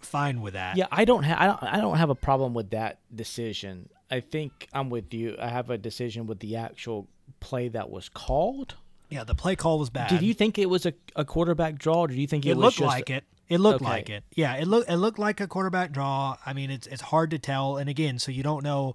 Speaker 2: Fine with that.
Speaker 3: Yeah, I don't have I don't I don't have a problem with that decision. I think I'm with you. I have a decision with the actual play that was called.
Speaker 2: Yeah, the play call was bad.
Speaker 3: Did you think it was a, a quarterback draw, or did you think it,
Speaker 2: It looked like it. It looked
Speaker 3: Okay.
Speaker 2: like it. Yeah, it looked it looked like a quarterback draw. I mean, it's it's hard to tell. And again, so you don't know.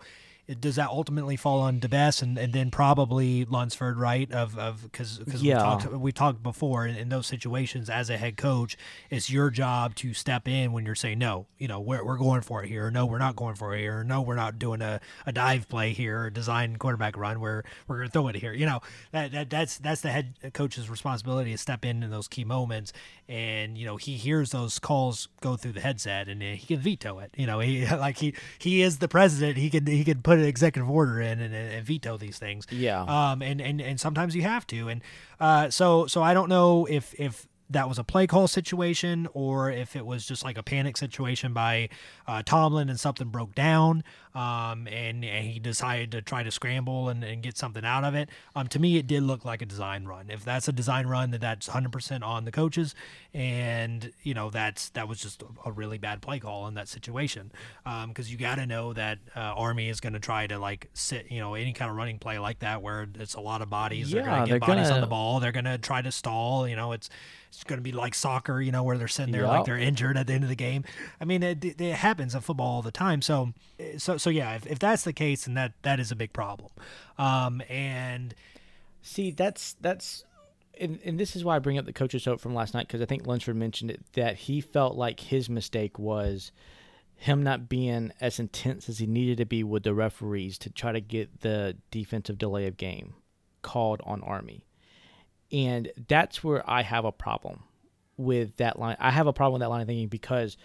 Speaker 2: Does that ultimately fall on DeBesse and, and then probably Lunsford, right? Of of because because
Speaker 3: Yeah.
Speaker 2: we talked we talked before in, in those situations as a head coach, it's your job to step in when you're saying no. You know, we're, we're going for it here. Or, no, we're not going for it here. Or, no, we're not doing a, a dive play here, or design quarterback run where we're going to throw it here. You know, that, that that's that's the head coach's responsibility to step in in those key moments. And you know, he hears those calls go through the headset, and he can veto it. You know, he like he he is the president. He can he can put an executive order in and, and veto these things.
Speaker 3: Yeah.
Speaker 2: Um. And and and sometimes you have to. And uh. So so I don't know if if that was a play call situation or if it was just like a panic situation by uh, Tomlin and something broke down um, and, and he decided to try to scramble and, and get something out of it. Um, to me, it did look like a design run. If that's a design run, then that's 100% on the coaches. And, you know, that's that was just a really bad play call in that situation because you got to know that uh, Army is going to try to like sit, you know, any kind of running play like that where it's a lot of bodies.
Speaker 3: Yeah, they're
Speaker 2: going to get bodies on
Speaker 3: gonna-
Speaker 2: the ball. They're going to try to stall. You know, it's it's going to be like soccer, you know, where they're sitting there like they're injured at the end of the game. I mean, it, it happens in football all the time. So, so, so yeah, if, if that's the case, then that that is a big problem. Um, and
Speaker 3: See, that's that's, and, and this is why I bring up the coach's note from last night because I think Lunsford mentioned it that he felt like his mistake was him not being as intense as he needed to be with the referees to try to get the defensive delay of game called on Army, and that's where I have a problem with that line. I have a problem with that line of thinking because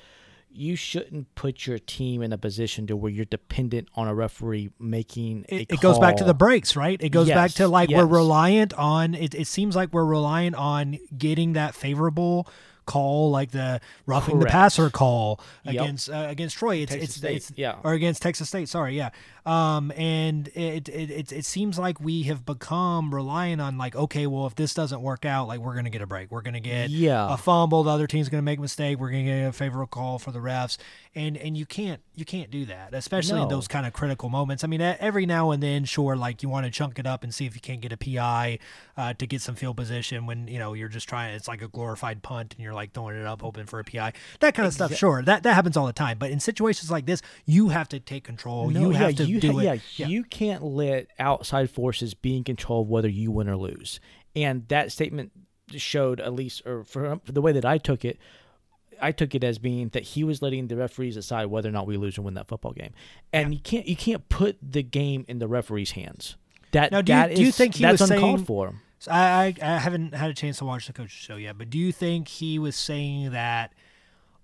Speaker 3: you shouldn't put your team in a position to where you're dependent on a referee making a
Speaker 2: it, it goes back to the breaks, right? It goes back to like we're reliant on. It, it seems like we're reliant on getting that favorable call, like the roughing the passer call
Speaker 3: Yep.
Speaker 2: against uh, against Troy. It's
Speaker 3: Texas
Speaker 2: it's,
Speaker 3: State,
Speaker 2: it's
Speaker 3: yeah.
Speaker 2: or against Texas State. Sorry, yeah. Um, and it, it it it seems like we have become reliant on like okay, well if this doesn't work out, like we're gonna get a break. We're gonna get
Speaker 3: Yeah.
Speaker 2: a fumble. The other team's gonna make a mistake. We're gonna get a favorable call for the refs, and and you can't you can't do that, especially in those kind of critical moments. I mean, every now and then, sure, like you want to chunk it up and see if you can't get a PI uh, to get some field position when you know you're just trying. It's like a glorified punt, and you're like throwing it up, hoping for a PI. That kind of stuff, sure, that that happens all the time. But in situations like this, you have to take control.
Speaker 3: No,
Speaker 2: you have to
Speaker 3: you
Speaker 2: do
Speaker 3: ha-
Speaker 2: it.
Speaker 3: Yeah, you can't let outside forces be in control of whether you win or lose. And that statement showed, at least, or for, for the way that I took it, I took it as being that he was letting the referees decide whether or not we lose or win that football game. And you can't you can't put the game in the referees' hands. That
Speaker 2: Now, do you-
Speaker 3: that
Speaker 2: do you think he
Speaker 3: that's
Speaker 2: was
Speaker 3: uncalled
Speaker 2: saying-
Speaker 3: for?
Speaker 2: So I, I I haven't had a chance to watch the coach's show yet, but do you think he was saying that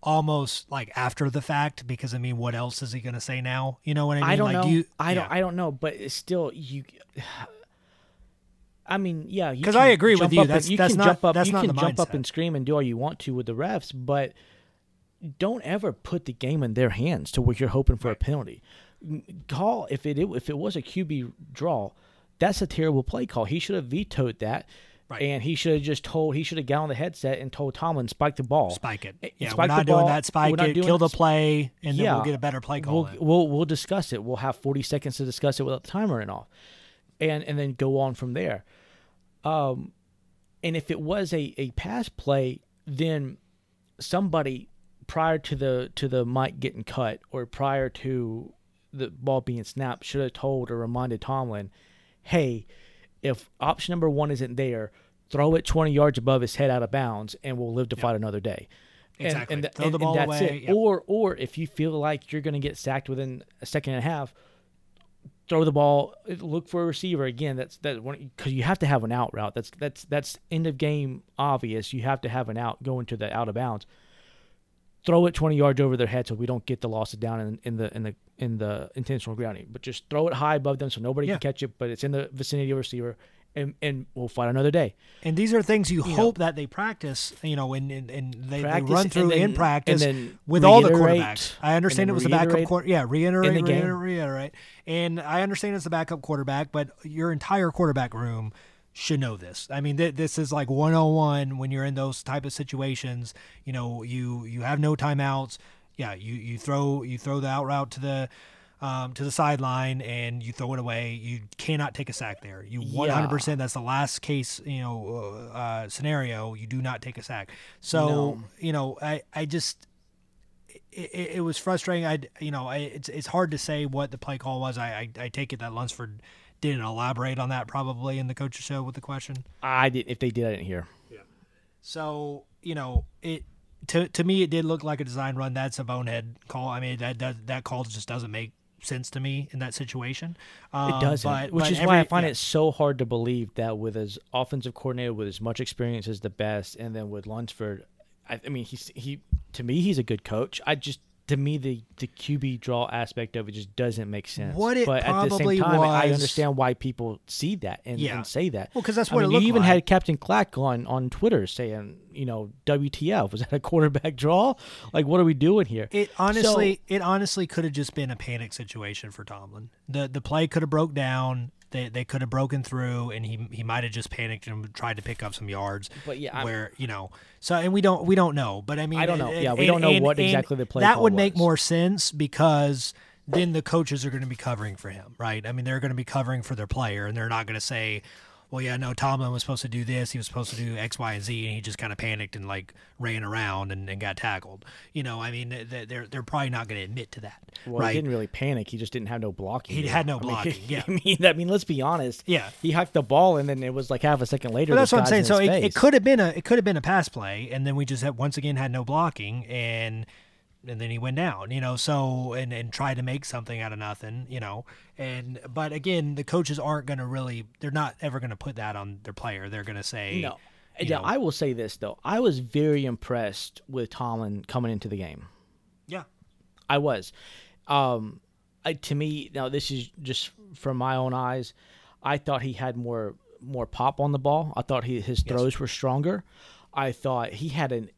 Speaker 2: almost like after the fact because I mean, what else is he going to say now? You know what I mean?
Speaker 3: I don't
Speaker 2: like,
Speaker 3: know.
Speaker 2: do you,
Speaker 3: I don't.
Speaker 2: yeah.
Speaker 3: I don't know. But it's still, you. I mean, yeah. Because
Speaker 2: I agree with you.
Speaker 3: up and-
Speaker 2: That's-
Speaker 3: you
Speaker 2: that's
Speaker 3: can
Speaker 2: not-
Speaker 3: jump up.
Speaker 2: that's
Speaker 3: you
Speaker 2: not
Speaker 3: can
Speaker 2: the
Speaker 3: jump up and scream and do all you want to with the refs, but don't ever put the game in their hands to where you're hoping for a penalty. Call if it if it was a QB draw, that's a terrible play call. He should have vetoed that.
Speaker 2: Right.
Speaker 3: And he should have just told he should have got on the headset and told Tomlin spike the ball.
Speaker 2: spike it.
Speaker 3: Eh,
Speaker 2: Yeah,
Speaker 3: spike
Speaker 2: we're not doing that. Spike it. Kill the play, and then
Speaker 3: Yeah.
Speaker 2: we'll get a better play call.
Speaker 3: We'll, we'll we'll discuss it. We'll have 40 seconds to discuss it without the timer and off, and and then go on from there. Um, and if it was a, a pass play, then somebody prior to the to the mic getting cut or prior to the ball being snapped should have told or reminded Tomlin, hey, if option number one isn't there, throw it 20 yards above his head out of bounds, and we'll live to fight another day.
Speaker 2: Exactly.
Speaker 3: And, th-
Speaker 2: Throw
Speaker 3: and-
Speaker 2: the
Speaker 3: and
Speaker 2: ball
Speaker 3: that's
Speaker 2: away,
Speaker 3: it.
Speaker 2: yep.
Speaker 3: Or or if you feel like you're going to get sacked within a second and a half, throw the ball, look for a receiver again. That's that because you have to have an out route. That's that's that's end of game obvious. You have to have an out going to the out of bounds. Throw it 20 yards over their head so we don't get the losses down in, in the in the in the intentional grounding. But just throw it high above them so nobody
Speaker 2: Yeah.
Speaker 3: can catch it. But it's in the vicinity of receiver, and and we'll fight another day.
Speaker 2: And these are things you,
Speaker 3: You
Speaker 2: hope that they practice, you know, and, and, and they, they run through in practice
Speaker 3: then
Speaker 2: with all the
Speaker 3: reiterate,
Speaker 2: quarterbacks. I understand it was a backup
Speaker 3: reiterate
Speaker 2: quarter. Yeah, reiterate,
Speaker 3: in the game.
Speaker 2: reiterate, reiterate. And I understand it's a backup quarterback, but your entire quarterback room should know this. I mean, th- this is like 101 when you're in those type of situations. You know, you you have no timeouts. Yeah, you you throw you throw the out route to the um, to the sideline and you throw it away. You cannot take a sack there. You 100%. That's the last case, you know, uh, scenario. You do not take a sack. So
Speaker 3: No.
Speaker 2: you know, I I just it, it, it was frustrating. I you know, I, it's it's hard to say what the play call was. I I, I take it that Lunsford didn't elaborate on that probably in the coach's show with the question.
Speaker 3: I did. If they did, I didn't hear. Yeah.
Speaker 2: So you know it. To, to me, it did look like a design run. That's a bonehead call. I mean, that that, that call just doesn't make sense to me in that situation. Um,
Speaker 3: It doesn't,
Speaker 2: but,
Speaker 3: which
Speaker 2: but
Speaker 3: is why I find
Speaker 2: yeah.
Speaker 3: it so hard to believe that with his offensive coordinator, with as much experience as DeBesse, and then with Lunsford, I, I mean, he's he to me he's a good coach. I just to me the the QB draw aspect of it just doesn't make sense.
Speaker 2: What it
Speaker 3: but at the
Speaker 2: probably
Speaker 3: same time, I understand why people see that and,
Speaker 2: Yeah.
Speaker 3: and say that.
Speaker 2: Well, because that's
Speaker 3: I
Speaker 2: what it
Speaker 3: mean, you even
Speaker 2: like.
Speaker 3: had Captain Clack on on Twitter saying, you know, WTF was that a quarterback draw? Like, what are we doing here?
Speaker 2: It honestly, it honestly could have just been a panic situation for Tomlin. the The play could have broke down. They they could have broken through, and he he might have just panicked and tried to pick up some yards.
Speaker 3: But yeah, I'm-
Speaker 2: where you know, so and we don't we don't know. But I mean,
Speaker 3: I don't know.
Speaker 2: and-
Speaker 3: Yeah, we
Speaker 2: and-
Speaker 3: don't know
Speaker 2: and-
Speaker 3: what exactly the play
Speaker 2: That would make more sense because then the coaches are going to be covering for him, right? I mean, they're going to be covering for their player, and they're not going to say. Well, yeah, no. Tomlin was supposed to do this. He was supposed to do X, Y, and Z, and he just kind of panicked and like ran around and, and got tackled. You know, I mean, they- they're they're probably not going to admit to that,
Speaker 3: Well,
Speaker 2: right?
Speaker 3: he didn't really panic. He just didn't have no blocking.
Speaker 2: He had no
Speaker 3: I mean,
Speaker 2: blocking, yeah.
Speaker 3: I mean, I mean, let's be honest.
Speaker 2: Yeah.
Speaker 3: he hiked the ball, and then it was like half a second later.
Speaker 2: But that's what I'm saying. So it, it could have been a it could have been a pass play, and then we just had, once again had no blocking, and and then he went down. You know, so and and tried to make something out of nothing. You know, and but again, the coaches aren't going to really. They're not ever going to put that on their player. They're going to say
Speaker 3: No. Yeah, I will say this though. I was very impressed with Tomlin coming into the game.
Speaker 2: Yeah.
Speaker 3: I was. Um, I, to me, now this is just from my own eyes. I thought he had more more pop on the ball. I thought he, his throws were stronger. I thought he had a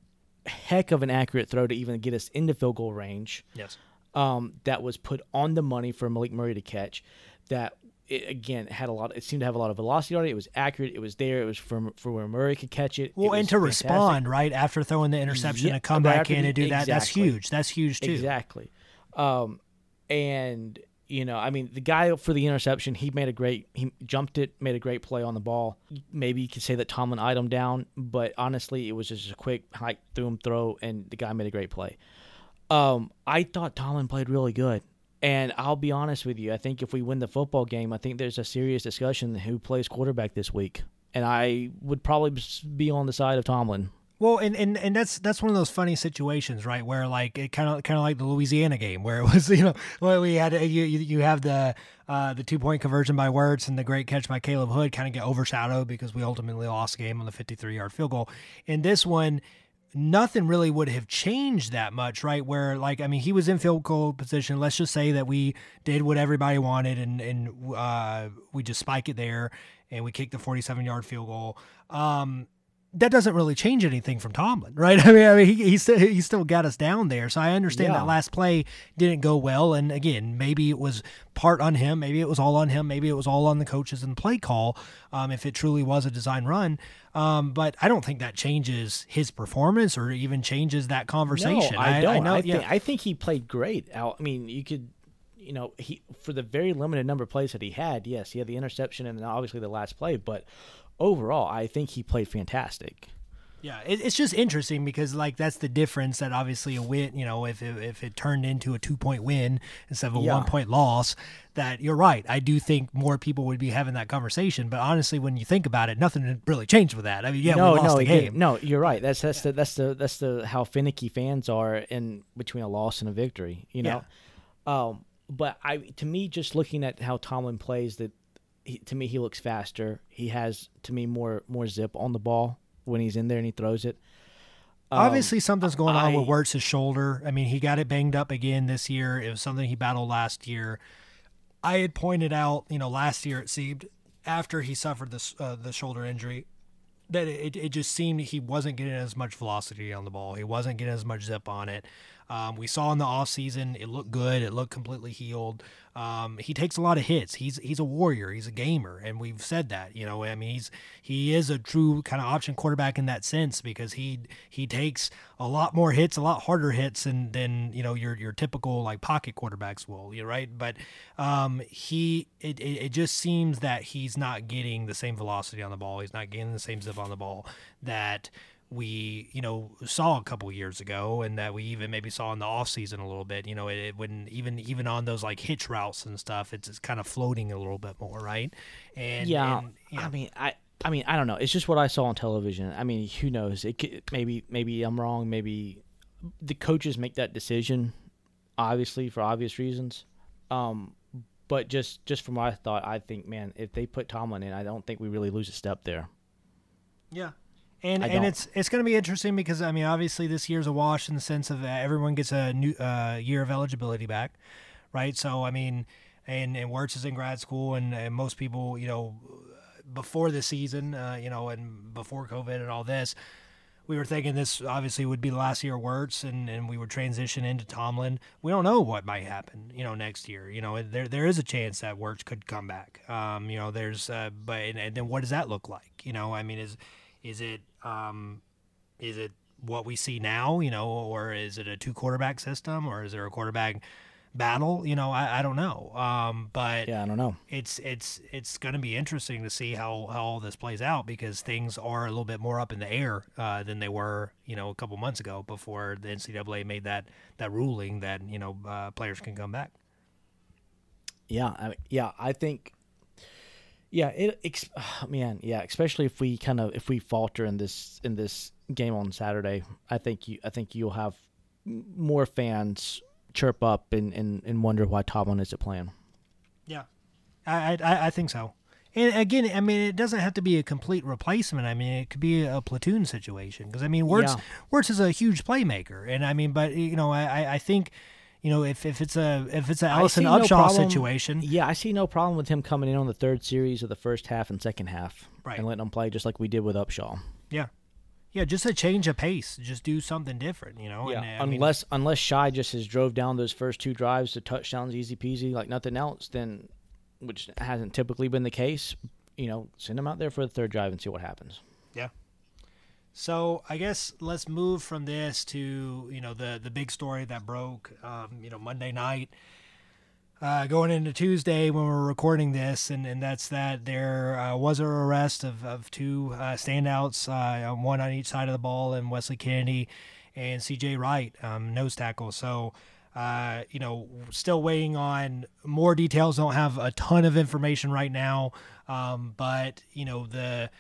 Speaker 3: heck of an accurate throw to even get us into field goal range.
Speaker 2: Yes.
Speaker 3: um, that was put on the money for Malik Murray to catch. That it, again had a lot. It seemed to have a lot of velocity on it. It was accurate. It was there. It was for for where Murray could catch it.
Speaker 2: Well,
Speaker 3: It
Speaker 2: and to
Speaker 3: fantastic.
Speaker 2: respond right after throwing the interception
Speaker 3: Yeah,
Speaker 2: to come back in and do that, that's huge. That's huge too.
Speaker 3: Exactly. Um, and you know, I mean, the guy for the interception, he made a great. He jumped it, made a great play on the ball. Maybe you could say that Tomlin eyed him down, but honestly, it was just a quick hike through him throw, and the guy made a great play. Um, I thought Tomlin played really good. And I'll be honest with you, I think if we win the football game, I think there's a serious discussion who plays quarterback this week. And I would probably be on the side of Tomlin.
Speaker 2: Well, and, and, and that's that's one of those funny situations, right? Where like it kind of kind of like the Louisiana game, where it was you know where we had you you, you have the uh, the two point conversion by Werts and the great catch by Caleb Hood kind of get overshadowed because we ultimately lost the game on the fifty three yard field goal. In this one, nothing really would have changed that much, right? Where like I mean, he was in field goal position. Let's just say that we did what everybody wanted, and and uh, we just spike it there, and we kick the forty-seven yard field goal. Um, that doesn't really change anything from Tomlin, right? I mean, I mean, he, he still he still got us down there. So I understand
Speaker 3: Yeah.
Speaker 2: that last play didn't go well, and again, maybe it was part on him, maybe it was all on him, maybe it was all on the coaches and play call. Um, if it truly was a design run, um, but I don't think that changes his performance or even changes that conversation.
Speaker 3: No, I, don't. I,
Speaker 2: know,
Speaker 3: think
Speaker 2: yeah.
Speaker 3: I think he played great. I mean, you could, you know, he for the very limited number of plays that he had. Yes, he had the interception and obviously the last play, but overall, I think he played fantastic.
Speaker 2: Yeah, it, it's just interesting because like that's the difference that obviously a win, you know, if it, if it turned into a two point win instead of a
Speaker 3: Yeah.
Speaker 2: one point loss, that you're right. I do think more people would be having that conversation. But honestly, when you think about it, nothing really changed with that. I mean, yeah,
Speaker 3: no,
Speaker 2: we lost
Speaker 3: no,
Speaker 2: the game.
Speaker 3: No, you're right. That's that's the that's the that's the how finicky fans are in between a loss and a victory. You know, yeah. um, but I to me just looking at how Tomlin plays, that he, to me he looks faster. He has to me more more zip on the ball when he's in there and he throws it. Um,
Speaker 2: Obviously, something's going on with
Speaker 3: I-
Speaker 2: Werts's shoulder. I mean, he got it banged up again this year. It was something he battled last year. I had pointed out, you know, last year it seemed after he suffered this uh, the shoulder injury that it, it just seemed he wasn't getting as much velocity on the ball. He wasn't getting as much zip on it. Um, we saw in the offseason, it looked good. It looked completely healed. Um, he takes a lot of hits. He's he's a warrior. He's a gamer, and we've said that. You know, I mean, he's he is a true kind of option quarterback in that sense because he he takes a lot more hits, a lot harder hits than than you know your your typical like pocket quarterbacks will. You right, but um, he it, it it just seems that he's not getting the same velocity on the ball. He's not getting the same zip on the ball that we you know saw a couple years ago and that we even maybe saw in the off season a little bit you know it, it when even even on those like hitch routes and stuff it's, it's kind of floating a little bit more right and
Speaker 3: yeah,
Speaker 2: and,
Speaker 3: I mean, I, I mean, I don't know. It's just what I saw on television. I mean, who knows? It could, maybe, maybe I'm wrong. Maybe the coaches make that decision, obviously for obvious reasons. Um, but just, just from what I thought, I think, man, if they put Tomlin in, I don't think we really lose a step there.
Speaker 2: Yeah. And and it's it's going to be interesting because I mean obviously this year's a wash in the sense of uh, everyone gets a new uh, year of eligibility back, right? So I mean, and and Werts is in grad school, and, and most people you know before the season, uh, you know, and before COVID and all this, we were thinking this obviously would be the last year of Werts, and, and we would transition into Tomlin. We don't know what might happen, you know, next year. You know, there there is a chance that Werts could come back. Um, you know, there's uh, but and, and then what does that look like? You know, I mean, is is it um, is it what we see now? You know, or is it a two quarterback system, or is there a quarterback battle? You know, I, I don't know. Um, but
Speaker 3: Yeah, I don't know.
Speaker 2: it's it's it's going to be interesting to see how, how all this plays out because things are a little bit more up in the air uh, than they were you know a couple months ago before the NCAA made that that ruling that you know uh, players can come back.
Speaker 3: Yeah, I, yeah, I think. Yeah, it. Ex- man, yeah, especially if we kind of if we falter in this in this game on Saturday, I think you I think you'll have more fans chirp up and, and, and wonder why Tomlin isn't playing.
Speaker 2: Yeah, I I, I think so. And again, I mean, it doesn't have to be a complete replacement. I mean, it could be a platoon situation because I mean, Werts
Speaker 3: Yeah.
Speaker 2: Werts is a huge playmaker, and I mean, but you know, I- I think. You know, if, if it's a if it's an
Speaker 3: Ellison no
Speaker 2: Upshaw
Speaker 3: problem-
Speaker 2: situation,
Speaker 3: Yeah, I see no problem with him coming in on the third series of the first half and second half,
Speaker 2: Right.
Speaker 3: and letting him play just like we did with Upshaw.
Speaker 2: yeah, yeah, just a change of pace, just do something different, you know.
Speaker 3: Yeah,
Speaker 2: and, I mean,
Speaker 3: unless unless Shai just has drove down those first two drives to touchdowns, easy peasy, like nothing else, then which hasn't typically been the case. You know, send him out there for the third drive and see what happens.
Speaker 2: So I guess let's move from this to you know the the big story that broke um, you know Monday night, uh, going into Tuesday when we're recording this, and, and that's that there uh, was an arrest of, of two uh, standouts, uh, one on each side of the ball, and Wesley Kennedy and C.J. Wright, um, nose tackle. So. Uh, you know, still waiting on more details. Don't have a ton of information right now, um, but you know the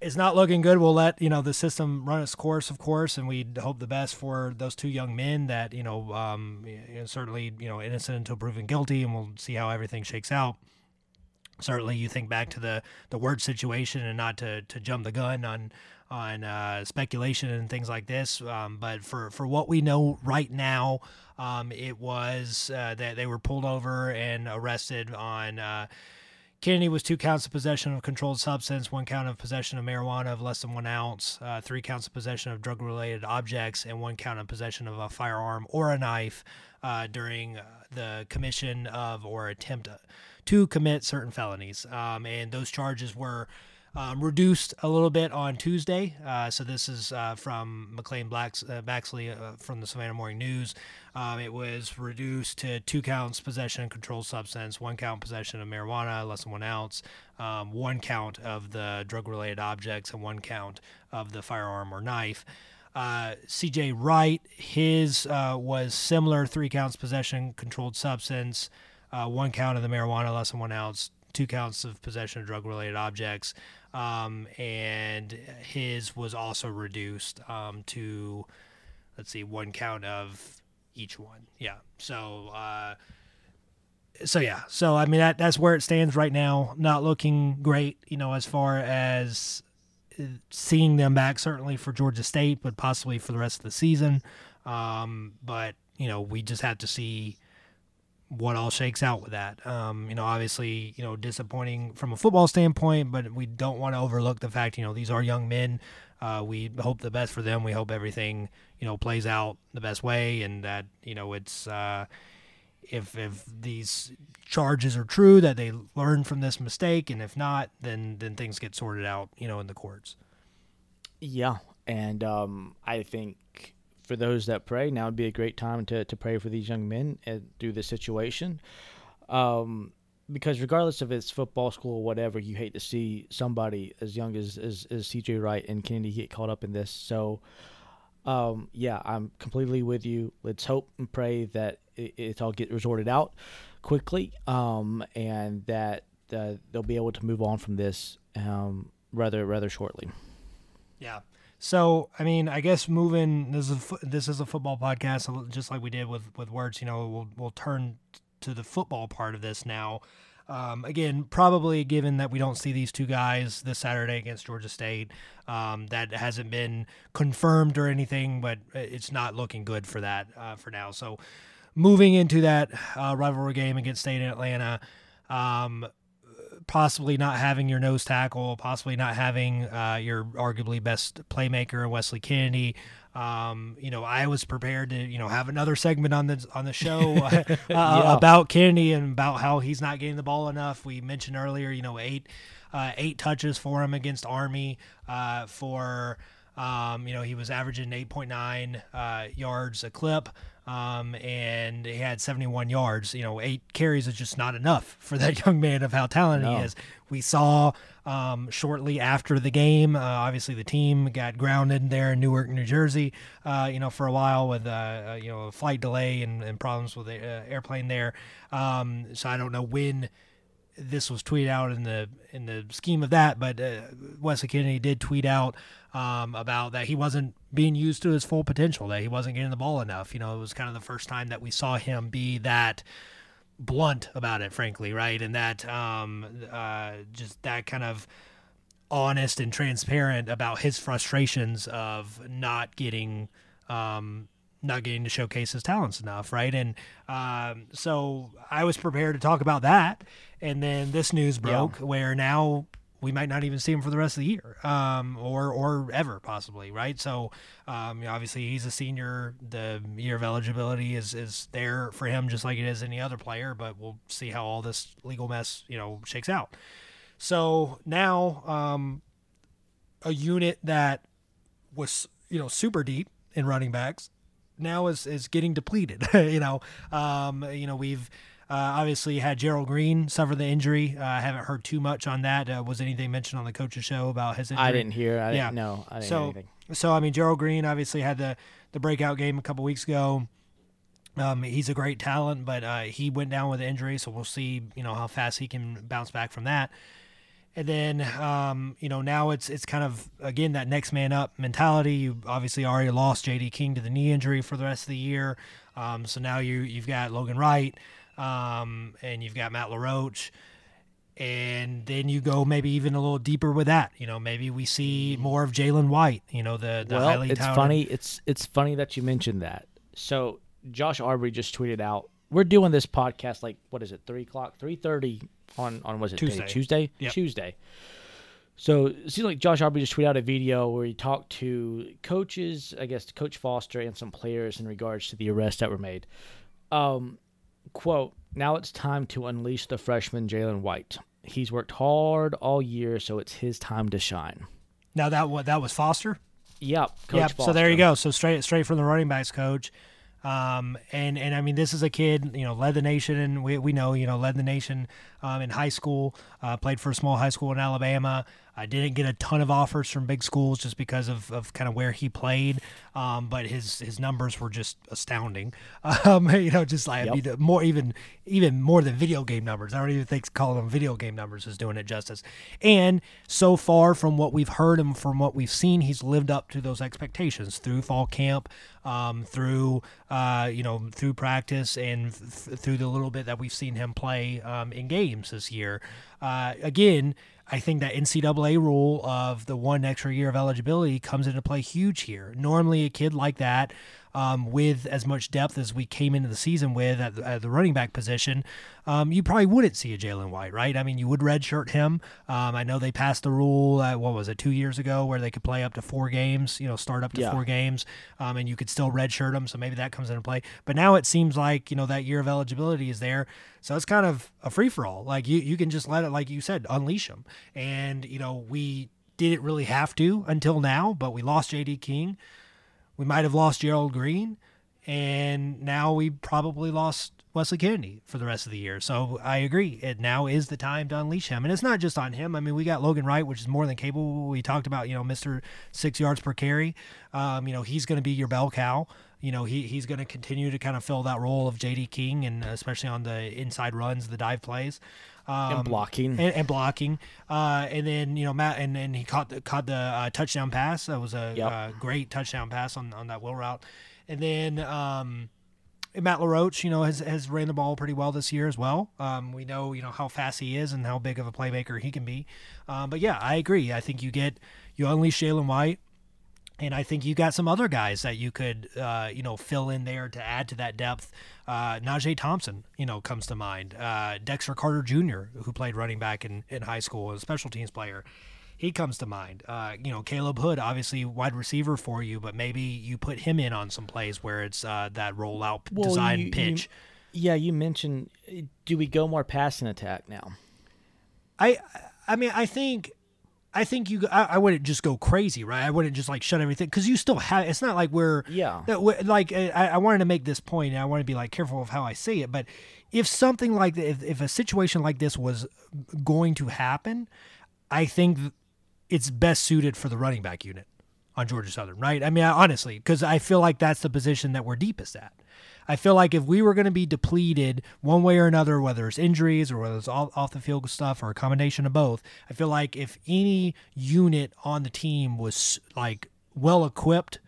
Speaker 2: it's not looking good. We'll let you know the system run its course, of course, and we hope the best for those two young men. That you know, um, certainly you know innocent until proven guilty, and we'll see how everything shakes out. certainly you think back to the the word situation and not to to jump the gun on on uh, speculation and things like this. Um, but for for what we know right now, um, it was uh, that they were pulled over and arrested on. Uh, Kennedy was two counts of possession of controlled substance, one count of possession of marijuana of less than one ounce, uh, three counts of possession of drug related objects, and one count of possession of a firearm or a knife uh, during uh, the commission of or attempt to commit certain felonies. Um, and those charges were um, reduced a little bit on Tuesday. Uh, so this is uh, from McLean Blacks, uh, Baxley uh, from the Savannah Morning News. Um, it was reduced to two counts possession of controlled substance, one count possession of marijuana, less than one ounce, um, one count of the drug-related objects, and one count of the firearm or knife. Uh, CJ Wright, his uh, was similar, three counts possession controlled substance, one count of the marijuana, less than one ounce, two counts of possession of drug related objects, um, and his was also reduced um, to let's see one count of each one. Yeah. So. Uh, so yeah, so I mean that that's where it stands right now. Not looking great, you know, as far as uh, seeing them back. Certainly for Georgia State, but possibly for the rest of the season. Um, but you know, we just have to see what all shakes out with that. Um, you know, obviously, you know, disappointing from a football standpoint, but we don't want to overlook the fact, you know, these are young men. Uh, we hope the best for them. We hope everything, you know, plays out the best way, and that you know it's uh, if if these charges are true, that they learn from this mistake, and if not, then then things get sorted out, you know, in the courts.
Speaker 3: Yeah, and um, I think for those that pray, now would be a great time to, to pray for these young men and through this situation. Um, because regardless of it's football school or whatever, you hate to see somebody as young as, as, as CJ Wright and Kennedy get caught up in this. So, um, yeah, I'm completely with you. Let's hope and pray that it, it all get resorted out quickly um, and that uh, they'll be able to move on from this um, rather rather shortly.
Speaker 2: Yeah. So, I mean, I guess moving this is a, this is a football podcast, just like we did with with Werts. You know, we'll we'll turn to the football part of this now. Um, again, probably given that we don't see these two guys this Saturday against Georgia State, um, that hasn't been confirmed or anything, but it's not looking good for that uh, for now. So, moving into that uh, rivalry game against State in Atlanta, um, possibly not having your nose tackle, possibly not having uh, your arguably best playmaker, Wesley Kennedy. Um, you know, I was prepared to, you know, have another segment on the on the show uh, yeah. about Kennedy and about how he's not getting the ball enough. We mentioned earlier, you know, eight uh, eight touches for him against Army uh, for. Um, you know, he was averaging 8.9 uh, yards a clip um, and he had 71 yards. You know, eight carries is just not enough for that young man of how talented no. he is. We saw um, shortly after the game, uh, obviously the team got grounded there in Newark, New Jersey, uh, you know, for a while with, uh, uh you know, a flight delay and, and problems with the uh, airplane there. Um, so I don't know when this was tweeted out in the in the scheme of that, but uh, Wesley Kennedy did tweet out um, about that he wasn't being used to his full potential, that he wasn't getting the ball enough. You know, it was kind of the first time that we saw him be that blunt about it, frankly, right? And that um, uh, just that kind of honest and transparent about his frustrations of not getting um, not getting to showcase his talents enough, right? And um, so I was prepared to talk about that, and then this news broke yeah. where now we might not even see him for the rest of the year, um, or or ever possibly, right? So, um, obviously he's a senior. The year of eligibility is is there for him, just like it is any other player. But we'll see how all this legal mess, you know, shakes out. So now, um, a unit that was you know super deep in running backs now is is getting depleted. you know, um, you know we've uh, obviously, had Gerald Green suffer the injury. Uh, I haven't heard too much on that. Uh, was anything mentioned on the coach's show about his injury?
Speaker 3: I didn't hear. I yeah. didn't know. I didn't
Speaker 2: so, so I mean, Gerald Green obviously had the the breakout game a couple weeks ago. Um, he's a great talent, but uh, he went down with an injury, so we'll see, you know, how fast he can bounce back from that. And then, um, you know, now it's it's kind of again that next man up mentality. You obviously already lost J.D. King to the knee injury for the rest of the year, um, so now you you've got Logan Wright, um, and you've got Matt LaRoche. and then you go maybe even a little deeper with that. You know, maybe we see more of Jalen White. You know, the, the
Speaker 3: well,
Speaker 2: highly
Speaker 3: it's
Speaker 2: touted-
Speaker 3: funny. It's it's funny that you mentioned that. So Josh Arbery just tweeted out, "We're doing this podcast like what is it, three o'clock, three thirty on on was it
Speaker 2: Tuesday.
Speaker 3: Day? Tuesday,
Speaker 2: Yep.
Speaker 3: Tuesday." So it seems like Josh Arbery just tweeted out a video where he talked to coaches, I guess Coach Foster and some players in regards to the arrests that were made. Um, quote: Now it's time to unleash the freshman Jalen White. He's worked hard all year, so it's his time to shine.
Speaker 2: Now that what that was Foster.
Speaker 3: Yep. Coach
Speaker 2: Yep. So there you go. So straight straight from the running backs coach. Um, and and I mean this is a kid you know led the nation and we, we know you know led the nation um, in high school uh, played for a small high school in Alabama I didn't get a ton of offers from big schools just because of, of kind of where he played um, but his his numbers were just astounding. Um, you know just like I mean, more even even more than video game numbers. I don't even think calling them video game numbers is doing it justice. And so far from what we've heard and from what we've seen he's lived up to those expectations through fall camp um, through uh, you know through practice and f- through the little bit that we've seen him play um, in games this year. Uh, again, I think that NCAA rule of the one extra year of eligibility comes into play huge here. Normally, a kid like that, um, with as much depth as we came into the season with at the, at the running back position, um, you probably wouldn't see a Jalen White, right? I mean, you would redshirt him. Um, I know they passed the rule, uh, what was it, two years ago, where they could play up to four games, you know, start up to
Speaker 3: Yeah.
Speaker 2: four games, um, and you could still redshirt them. So maybe that comes into play. But now it seems like you know that year of eligibility is there, so it's kind of a free for all. Like you, you can just let it, like you said, unleash them. And you know we didn't really have to until now, but we lost J.D. King. We might have lost Gerald Green, and now we probably lost Wesley Kennedy for the rest of the year. So I agree. It now is the time to unleash him, and it's not just on him. I mean, we got Logan Wright, which is more than capable. We talked about, you know, Mister Six Yards per Carry. Um, you know, he's going to be your bell cow. You know, he he's going to continue to kind of fill that role of J.D. King, and especially on the inside runs, the dive plays. Um,
Speaker 3: And blocking.
Speaker 2: and, and blocking, uh, and then you know Matt, and then he caught the caught the uh, touchdown pass. That was a
Speaker 3: Yep.
Speaker 2: uh, great touchdown pass on, on that wheel route, and then um, Matt LaRoche, you know, has has ran the ball pretty well this year as well. Um, we know you know how fast he is and how big of a playmaker he can be. Um, but yeah, I agree. I think you get you unleash Jalen White. And I think you got some other guys that you could, uh, you know, fill in there to add to that depth. Uh, Najee Thompson, you know, comes to mind. Uh, Dexter Carter Jr., who played running back in, in high school, a special teams player, he comes to mind. Uh, you know, Caleb Hood, obviously wide receiver for you, but maybe you put him in on some plays where it's uh, that rollout
Speaker 3: Well,
Speaker 2: design
Speaker 3: you- you-
Speaker 2: pitch.
Speaker 3: yeah, you mentioned. Do we go more passing attack now?
Speaker 2: I I mean I think I think you I, I wouldn't just go crazy right? I wouldn't just like shut everything because you still have it's not like we're
Speaker 3: Yeah.
Speaker 2: like eh, I, I wanted to make this point and I want to be like careful of how I say it but if something like if, if a situation like this was going to happen I think it's best suited for the running back unit on Georgia Southern right? I mean honestly because I feel like that's the position that we're deepest at I feel like if we were going to be depleted one way or another, whether it's injuries or whether it's all, off the field stuff or a combination of both, I feel like if any unit on the team was like well equipped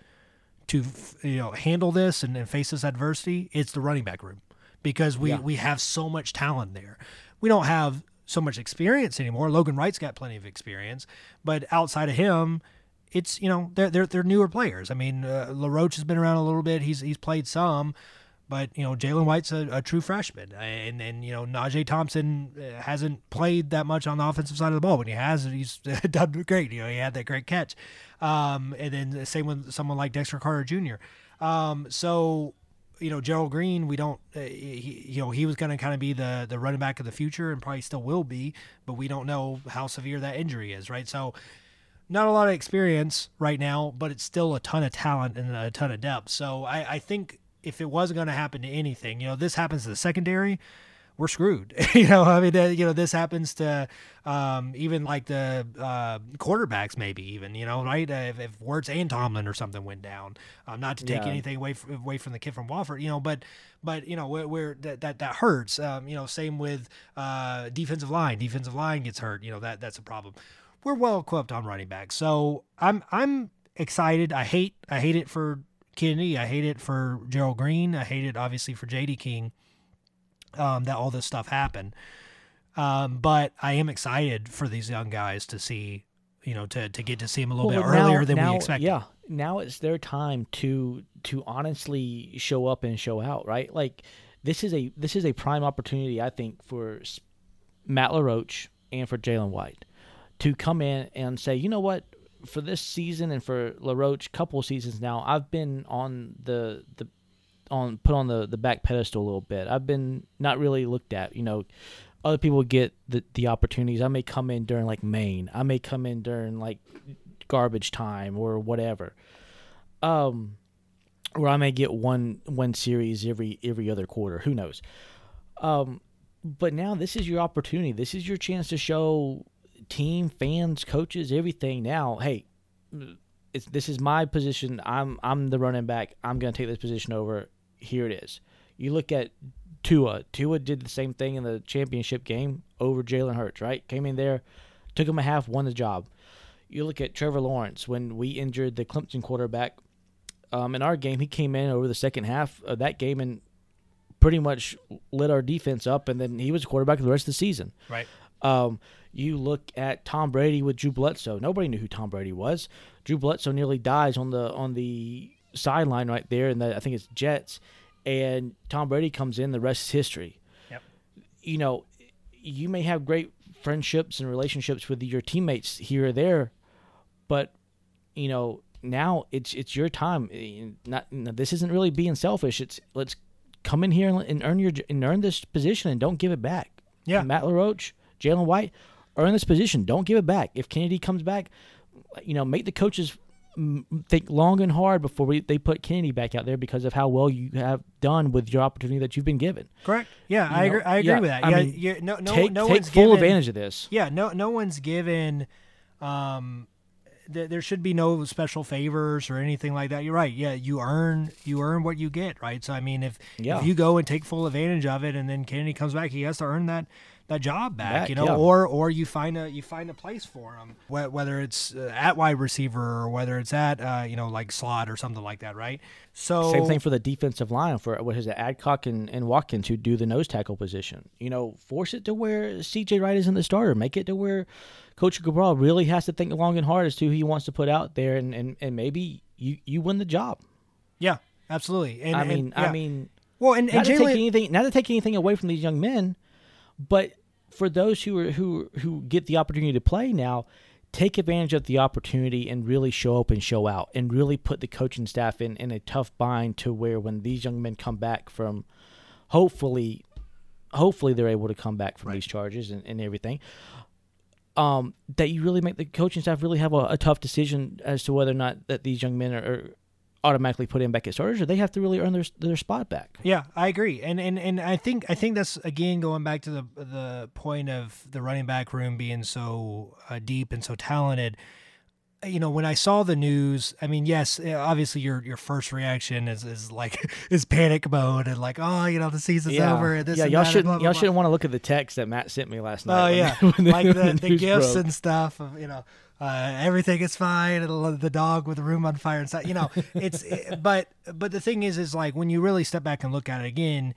Speaker 2: to you know handle this and, and face this adversity, it's the running back room because we
Speaker 3: Yeah.
Speaker 2: we have so much talent there. We don't have so much experience anymore. Logan Wright's got plenty of experience, but outside of him, it's you know they're they're, they're newer players. I mean, uh, LaRoche has been around a little bit. He's he's played some, but you know Jalen White's a, a true freshman, and and you know Najee Thompson uh, hasn't played that much on the offensive side of the ball. When he has, he's done great. You know he had that great catch, um, and then the same with someone like Dexter Carter Jr. Um, so you know Gerald Green, we don't, uh, he, you know, he was going to kind of be the the running back of the future, and probably still will be, but we don't know how severe that injury is, right? So not a lot of experience right now, but it's still a ton of talent and a ton of depth. So I, I think if it was going to happen to anything, you know, this happens to the secondary, we're screwed. you know, I mean, uh, you know, this happens to um, even like the uh, quarterbacks, maybe even, you know, right? Uh, if, if Werts and Tomlin or something went down, um, not to take
Speaker 3: Yeah.
Speaker 2: anything away from, away from the kid from Wofford, you know, but but you know, where, where that, that that hurts. Um, you know, same with uh, defensive line. Defensive line gets hurt. You know, that that's a problem. We're well equipped on running back, so I'm I'm excited. I hate I hate it for Kennedy. I hate it for Gerald Green. I hate it obviously for J.D. King. Um, that all this stuff happened. Um, but I am excited for these young guys to see, you know, to, to get to see him a little
Speaker 3: Well,
Speaker 2: bit
Speaker 3: now-
Speaker 2: earlier than
Speaker 3: now-
Speaker 2: we expected.
Speaker 3: Yeah, now it's their time to to honestly show up and show out. Right, like this is a this is a prime opportunity, I think, for Matt LaRoche and for Jalen White to come in and say, you know what, for this season and for LaRoche, couple seasons now, I've been on the the on put on the the back pedestal a little bit. I've been not really looked at. You know, other people get the the opportunities. I may come in during like Maine. I may come in during like garbage time or whatever. Um, or I may get one one series every every other quarter. Who knows? Um, but now this is your opportunity. This is your chance to show team, fans, coaches, everything. Now, hey, this is my position. I'm I'm the running back. I'm going to take this position over. Here it is. You look at Tua. Tua did the same thing in the championship game over Jalen Hurts. Right? Came in there, took him a half, won the job. You look at Trevor Lawrence when we injured the Clemson quarterback. Um, in our game, he came in over the second half of that game and pretty much lit our defense up, and then he was quarterback the rest of the season.
Speaker 2: Right.
Speaker 3: Um, you look at Tom Brady with Drew Bledsoe. Nobody knew who Tom Brady was. Drew Bledsoe nearly dies on the on the sideline right there, and the, I think it's Jets. And Tom Brady comes in. The rest is history.
Speaker 2: Yep.
Speaker 3: You know, you may have great friendships and relationships with your teammates here or there, but you know now it's it's your time. Eh, Not this isn't really being selfish. It's let's come in here and, and earn your and earn this position and don't give it back.
Speaker 2: Yeah.
Speaker 3: Matt LaRoche, Jalen White are in this position. Don't give it back. If Kennedy comes back, you know, make the coaches think long and hard before we, they put Kennedy back out there because of how well you have done with your opportunity that you've been given.
Speaker 2: Correct. Yeah, I
Speaker 3: know,
Speaker 2: agree. I agree
Speaker 3: yeah,
Speaker 2: with that.
Speaker 3: I
Speaker 2: yeah,
Speaker 3: mean,
Speaker 2: yeah, no, no,
Speaker 3: take
Speaker 2: no
Speaker 3: take
Speaker 2: one's
Speaker 3: full
Speaker 2: given,
Speaker 3: advantage of this.
Speaker 2: Yeah, no, no one's given. Um, th- there should be no special favors or anything like that. You're right. Yeah, you earn you earn what you get. Right. So I mean, if
Speaker 3: Yeah.
Speaker 2: if you go and take full advantage of it, and then Kennedy comes back, he has to earn that that job back.
Speaker 3: Back,
Speaker 2: you know,
Speaker 3: yeah.
Speaker 2: or or you find a you find a place for him, whether it's uh, at wide receiver or whether it's at uh, you know like slot or something like that. Right. So
Speaker 3: Same thing for the defensive line for what is it, Adcock and, and Watkins who do the nose tackle position. You know, force it to where CJ Wright isn't the starter. Make it to where Coach Cabral really has to think long and hard as to who he wants to put out there, and, and, and maybe you, you win the job.
Speaker 2: Yeah, absolutely. And
Speaker 3: I
Speaker 2: and-
Speaker 3: mean,
Speaker 2: yeah.
Speaker 3: I mean,
Speaker 2: well, and, and
Speaker 3: not to take anything, not to take anything away from these young men, but for those who are who who get the opportunity to play now, take advantage of the opportunity and really show up and show out, and really put the coaching staff in in a tough bind to where when these young men come back from, hopefully, hopefully they're able to come back from these charges and, and everything. Um, that you really make the coaching staff really have a, a tough decision as to whether or not that these young men are automatically put in back at starters, or they have to really earn their their spot back.
Speaker 2: Yeah, I agree, and and and I think I think that's again going back to the the point of the running back room being so uh, deep and so talented. You know, when I saw the news, I mean, yes, uh, obviously your your first reaction is, is like is panic mode and like, oh, you know, the season's over. This
Speaker 3: yeah, y'all shouldn't
Speaker 2: blah, blah,
Speaker 3: y'all
Speaker 2: blah.
Speaker 3: shouldn't want to look at the text that Matt sent me last night.
Speaker 2: Oh yeah,
Speaker 3: when
Speaker 2: like the,
Speaker 3: when
Speaker 2: the gifts
Speaker 3: broke.
Speaker 2: and stuff. Of, you know, uh, everything is fine. And the dog with the room on fire stuff. You know, it's it, but but the thing is, is like when you really step back and look at it again.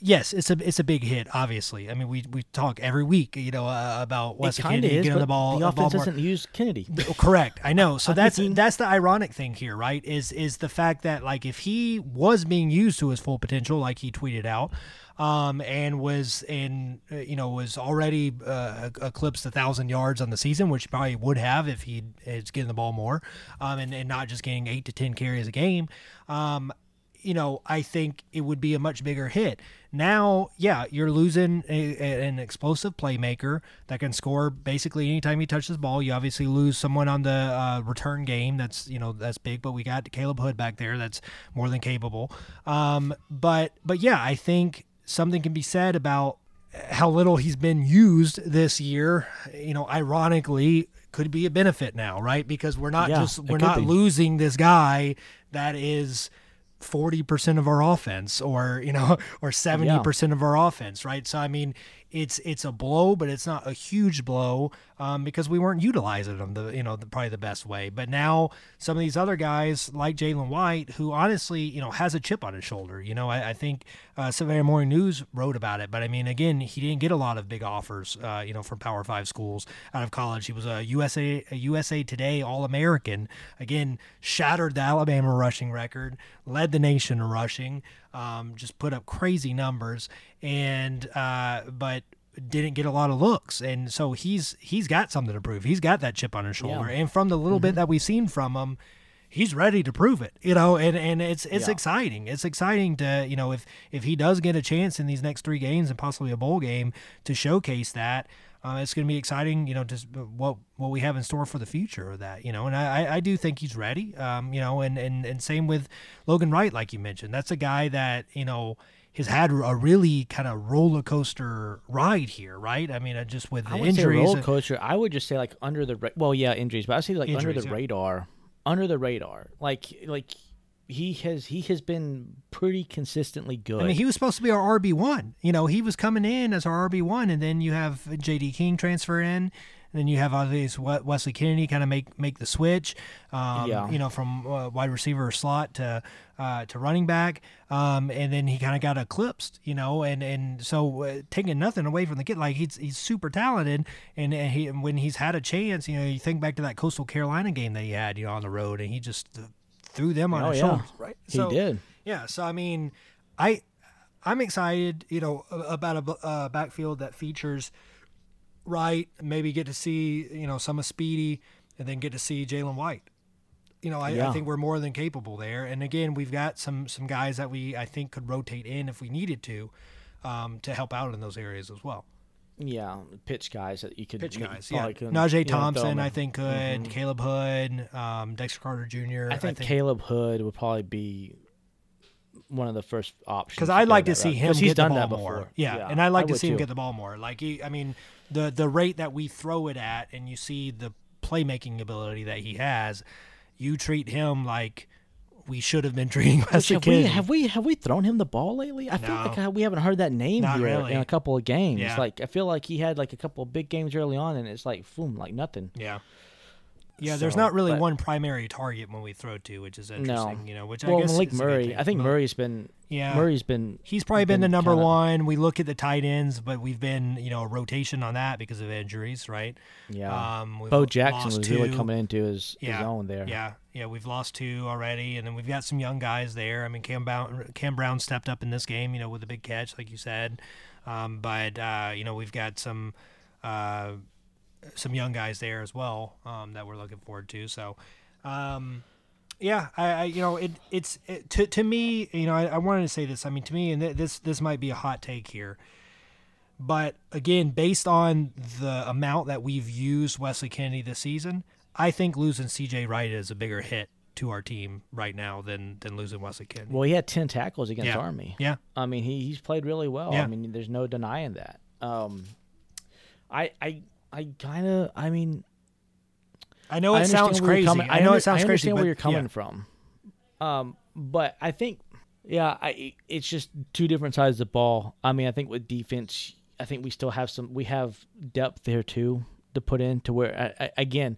Speaker 2: Yes, it's a it's a big hit. Obviously, I mean we we talk every week, you know, uh, about Wes
Speaker 3: it kind of
Speaker 2: Kennedy
Speaker 3: is,
Speaker 2: getting the ball.
Speaker 3: the offense
Speaker 2: Baltimore-
Speaker 3: doesn't use Kennedy.
Speaker 2: Correct. I know. So
Speaker 3: I
Speaker 2: that's
Speaker 3: mean-
Speaker 2: that's the ironic thing here, right? Is is the fact that like if he was being used to his full potential, like he tweeted out, um, and was in uh, you know was already uh, eclipsed a thousand yards on the season, which probably would have if he is getting the ball more, um, and and not just getting eight to ten carries a game, um. You know, I think it would be a much bigger hit. Now, yeah, you're losing a, a- an explosive playmaker that can score basically anytime he touches the ball. You obviously lose someone on the uh, return game. That's you know that's big, but we got Caleb Hood back there. That's more than capable. Um, but but yeah, I think something can be said about how little he's been used this year. You know, ironically, could be a benefit now, right? Because we're not
Speaker 3: Yeah,
Speaker 2: just we're not
Speaker 3: be.
Speaker 2: losing this guy that is. 40% of our offense or you know or 70% of our offense right? So i mean it's it's a blow, but it's not a huge blow um, because we weren't utilizing them the you know the, probably the best way. But now some of these other guys like Jalen White, who honestly you know has a chip on his shoulder. You know, I, I think uh, Savannah Morning News wrote about it, but I mean, again, he didn't get a lot of big offers. Uh, you know, from Power Five schools out of college. He was a USA a USA Today All American. Again, shattered the Alabama rushing record, led the nation in rushing. Um, just put up crazy numbers, and uh, but didn't get a lot of looks, and so he's he's got something to prove. He's got that chip on his shoulder,
Speaker 3: Yeah.
Speaker 2: and from the little bit that we've seen from him, he's ready to prove it. You know, and and it's it's
Speaker 3: Yeah.
Speaker 2: exciting. It's exciting to you know if if he does get a chance in these next three games and possibly a bowl game to showcase that. Uh, it's going to be exciting, you know, just what what we have in store for the future of that, you know, and I, I- do think he's ready, um, you know, and, and and same with Logan Wright, like you mentioned, that's a guy that you know has had a really kind of roller coaster ride here, right? I mean, uh, just with the
Speaker 3: I would say
Speaker 2: injuries,
Speaker 3: roller coaster. I would just say like under the ra- well, yeah, injuries, but I say like under the
Speaker 2: yeah.
Speaker 3: radar, under the radar. Like like he has he has been pretty consistently good.
Speaker 2: I mean, he was supposed to be our RB one. You know, he was coming in as our RB one, and then you have J.D. King transfer in, and then you have obviously We- Wesley Kennedy kind of make make the switch. Um,
Speaker 3: Yeah.
Speaker 2: You know, from uh, wide receiver or slot to uh, to running back, um, and then he kind of got eclipsed. You know, and and so uh, taking nothing away from the kid, like he's he's super talented, and, and he when he's had a chance, you know, you think back to that Coastal Carolina game that he had, you know, on the road, and he just uh, threw them on
Speaker 3: Oh,
Speaker 2: his
Speaker 3: yeah.
Speaker 2: shoulders, right?
Speaker 3: he
Speaker 2: So-
Speaker 3: did.
Speaker 2: yeah, so I mean, I I'm excited, you know, about a uh, backfield that features right. Maybe get to see you know some of Speedy, and then get to see Jalen White. You know, I, I think we're more than capable there. And again, we've got some some guys that we I think could rotate in if we needed to, um, to help out in those areas as well.
Speaker 3: Yeah, pitch guys that you could
Speaker 2: Pitch guys, yeah.
Speaker 3: probably could,
Speaker 2: Najee
Speaker 3: you know,
Speaker 2: Thompson, I think could. Khaleb Hood, um, Dexter Carter Jr.
Speaker 3: I think, Khaleb Hood would probably be one of the first options.
Speaker 2: because I'd like to see
Speaker 3: route.
Speaker 2: him
Speaker 3: 'Cause he's
Speaker 2: get
Speaker 3: done
Speaker 2: the ball
Speaker 3: that
Speaker 2: more.
Speaker 3: before.
Speaker 2: Yeah, and I'd like
Speaker 3: I
Speaker 2: to
Speaker 3: would
Speaker 2: see him get the ball more. Like he, I mean, the the rate that we throw it at, and you see the playmaking ability that he has, you treat him like we should have been treating
Speaker 3: Which
Speaker 2: Wesley
Speaker 3: have we have we have we thrown him the ball lately? I feel like we haven't heard that name
Speaker 2: Not
Speaker 3: here
Speaker 2: really.
Speaker 3: in a couple of games.
Speaker 2: Yeah.
Speaker 3: Like I feel like he had like a couple of big games early on, and it's like boom, like nothing.
Speaker 2: yeah. Yeah, there's not really
Speaker 3: but-
Speaker 2: one primary target when we throw to, which is interesting. You know, which I guess
Speaker 3: Malik
Speaker 2: is
Speaker 3: Murray. I think
Speaker 2: Mal-
Speaker 3: Murray's been
Speaker 2: Yeah.
Speaker 3: Murray's been
Speaker 2: He's probably been, the number
Speaker 3: kinda-
Speaker 2: one. We look at the tight ends, but we've been, you know, a rotation on that because of injuries, right?
Speaker 3: yeah.
Speaker 2: Um,
Speaker 3: Bo Jackson
Speaker 2: lost
Speaker 3: was really coming into his, his own there.
Speaker 2: Yeah, yeah, we've lost two already, and then we've got some young guys there. I mean, Cam Brown, Cam Brown stepped up in this game, you know, with a big catch, like you said. Um, but uh, you know, we've got some uh, some young guys there as well um, that we're looking forward to. So, um, yeah, I, I you know, it it's it, to to me, you know, I, I wanted to say this. I mean, to me, and th- this this might be a hot take here. But again, based on the amount that we've used Wesley Kennedy this season, I think losing CJ Wright is a bigger hit to our team right now than than losing Wesley Kennedy.
Speaker 3: Well, he had ten tackles against
Speaker 2: Yeah.
Speaker 3: Army.
Speaker 2: yeah,
Speaker 3: I mean, he, he's played really well.
Speaker 2: Yeah.
Speaker 3: I mean, there's no denying that. Um, I I I kind of I mean,
Speaker 2: I know it
Speaker 3: understand
Speaker 2: sounds crazy.
Speaker 3: coming-
Speaker 2: I know
Speaker 3: under-
Speaker 2: it sounds
Speaker 3: I
Speaker 2: crazy,
Speaker 3: understand
Speaker 2: but
Speaker 3: where you're coming
Speaker 2: yeah.
Speaker 3: from. Um, but I think, yeah, I it's just two different sides of the ball. I mean, I think with defense, I think we still have some. We have depth there too to put in to where I, I, again,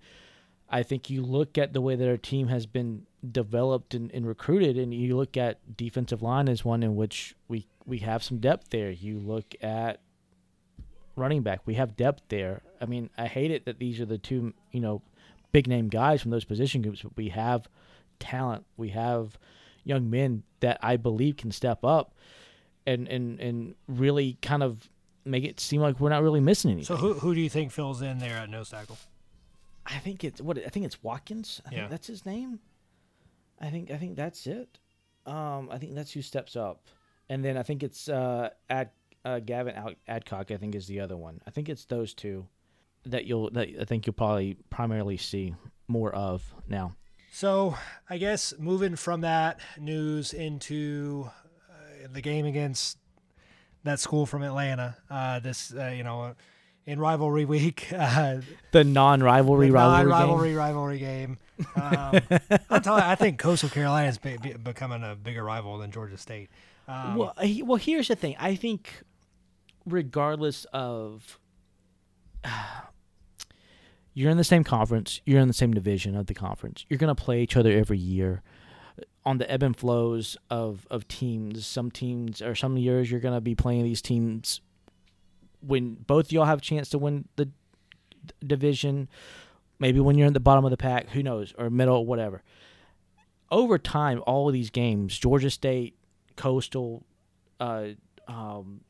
Speaker 3: I think you look at the way that our team has been developed and, and recruited, and you look at defensive line as one in which we we have some depth there. You look at running back, we have depth there. I mean, I hate it that these are the two you know big name guys from those position groups, but we have talent. We have young men that I believe can step up and and and really kind of make it seem like we're not really missing anything.
Speaker 2: So who who do you think fills in there at nose tackle?
Speaker 3: I think it's what I think it's Watkins. I
Speaker 2: Yeah.
Speaker 3: think that's his name. I think I think that's it. Um, I think that's who steps up, and then I think it's uh, Ad uh, Gavin Ad- Adcock. I think is the other one. I think it's those two that you'll that I think you'll probably primarily see more of now.
Speaker 2: So I guess moving from that news into uh, the game against that school from Atlanta, uh, this uh, you know, in rivalry week, uh,
Speaker 3: The non-rivalry
Speaker 2: the
Speaker 3: rivalry, game.
Speaker 2: rivalry game. Um, I'm telling you, I think Coastal Carolina is be, be, becoming a bigger rival than Georgia State. Um,
Speaker 3: Well, he, well, here's the thing. I think regardless of you're in the same conference, you're in the same division of the conference. You're going to play each other every year on the ebb and flows of of teams. Some teams or some years you're going to be playing these teams when both y'all have a chance to win the division. Maybe when you're in the bottom of the pack, who knows, or middle, whatever. Over time, all of these games, Georgia State, Coastal, uh, um,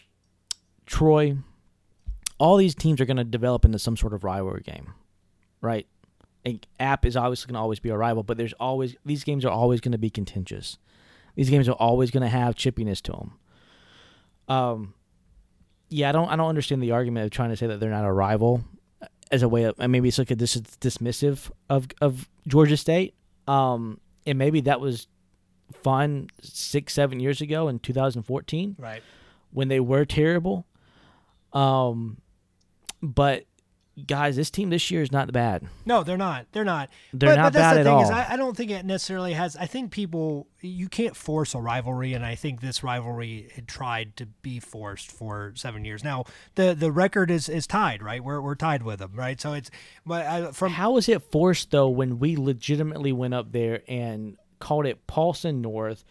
Speaker 3: Troy, all these teams are going to develop into some sort of rivalry game, right? And App is obviously going to always be a rival, but there's always these games are always going to be contentious. These games are always going to have chippiness to them. Um, yeah, I don't I don't understand the argument of trying to say that they're not a rival as a way of and maybe it's like a dis- dismissive of of Georgia State. Um, and maybe that was fun six seven years ago in 2014
Speaker 2: Right.
Speaker 3: when they were terrible. Um, but guys, this team this year is not bad.
Speaker 2: No, they're not. They're not.
Speaker 3: They're
Speaker 2: but,
Speaker 3: not
Speaker 2: but that's
Speaker 3: bad
Speaker 2: the
Speaker 3: at
Speaker 2: thing Is
Speaker 3: all.
Speaker 2: I, I don't think it necessarily has. I think people you can't force a rivalry, and I think this rivalry had tried to be forced for seven years. Now the the record is is tied, right? We're we're tied with them, right? So it's but I, from
Speaker 3: How is it forced though when we legitimately went up there and called it Paulson North,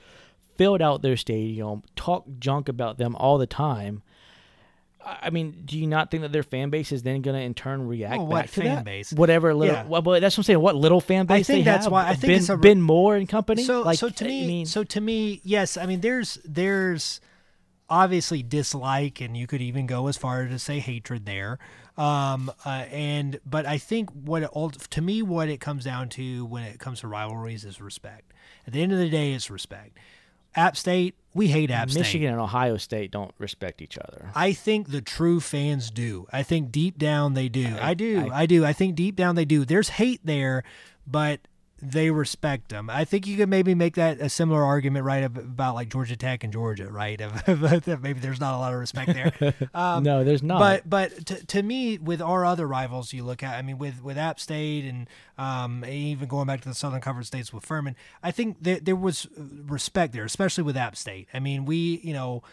Speaker 3: filled out their stadium, talked junk about them all the time? I I mean, do you not think that their fan base is then going to in turn react
Speaker 2: Well,
Speaker 3: back to
Speaker 2: fan
Speaker 3: that?
Speaker 2: base?
Speaker 3: Whatever little,
Speaker 2: Yeah.
Speaker 3: well, but that's what I'm saying. What little fan base
Speaker 2: I
Speaker 3: think
Speaker 2: that's
Speaker 3: have?
Speaker 2: why- I think
Speaker 3: ben,
Speaker 2: it's a-
Speaker 3: Ben Moore and company.
Speaker 2: So
Speaker 3: like,
Speaker 2: so to
Speaker 3: I
Speaker 2: me,
Speaker 3: mean,
Speaker 2: so to me, yes. I mean, there's there's obviously dislike, and you could even go as far as to say hatred there. Um, uh, and but I think what it, to me what it comes down to when it comes to rivalries is respect. At the end of the day, it's respect. App State, we hate App State.
Speaker 3: Michigan and Ohio State don't respect each other.
Speaker 2: I think the true fans do. I think deep down they do. I, do. I,
Speaker 3: I-
Speaker 2: do. I think deep down they do. There's hate there, but they respect them. I think you could maybe make that a similar argument, right, about like Georgia Tech and Georgia, right? Maybe there's not a lot of respect there. Um,
Speaker 3: no, there's not.
Speaker 2: but but to, to me, with our other rivals, you look at, I mean, with with App State and um, even going back to the Southern Conference states with Furman, I think there there was respect there, especially with App State. I mean, we you know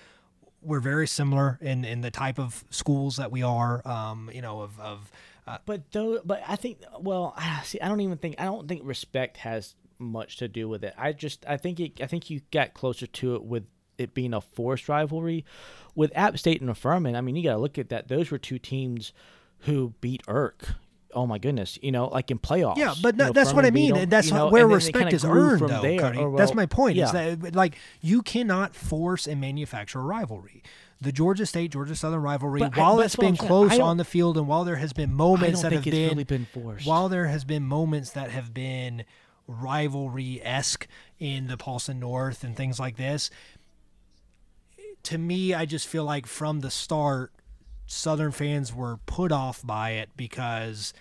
Speaker 2: we're very similar in in the type of schools that we are. Um, you know of of uh,
Speaker 3: But though, but I think, well, I- see, I don't even think, I don't think respect has much to do with it. I just, I think it, I think you got closer to it with it being a forced rivalry. With App State and Furman, I mean, you got to look at that. Those were two teams who beat Irk. Oh my goodness, you know, like in playoffs.
Speaker 2: yeah, but
Speaker 3: You know,
Speaker 2: that's what I mean,
Speaker 3: them,
Speaker 2: and that's
Speaker 3: you know,
Speaker 2: where
Speaker 3: and
Speaker 2: respect is earned, though,
Speaker 3: there. Or,
Speaker 2: that's my point. Is
Speaker 3: yeah.
Speaker 2: that like you cannot force and manufacture a rivalry. The Georgia State Georgia Southern rivalry,
Speaker 3: But
Speaker 2: while
Speaker 3: that's
Speaker 2: it's been close on the field, and while there has been moments that have been
Speaker 3: really been forced.
Speaker 2: while there has been moments that have been rivalry esque in the Paulson North and things like this, to me, I just feel like from the start, Southern fans were put off by it because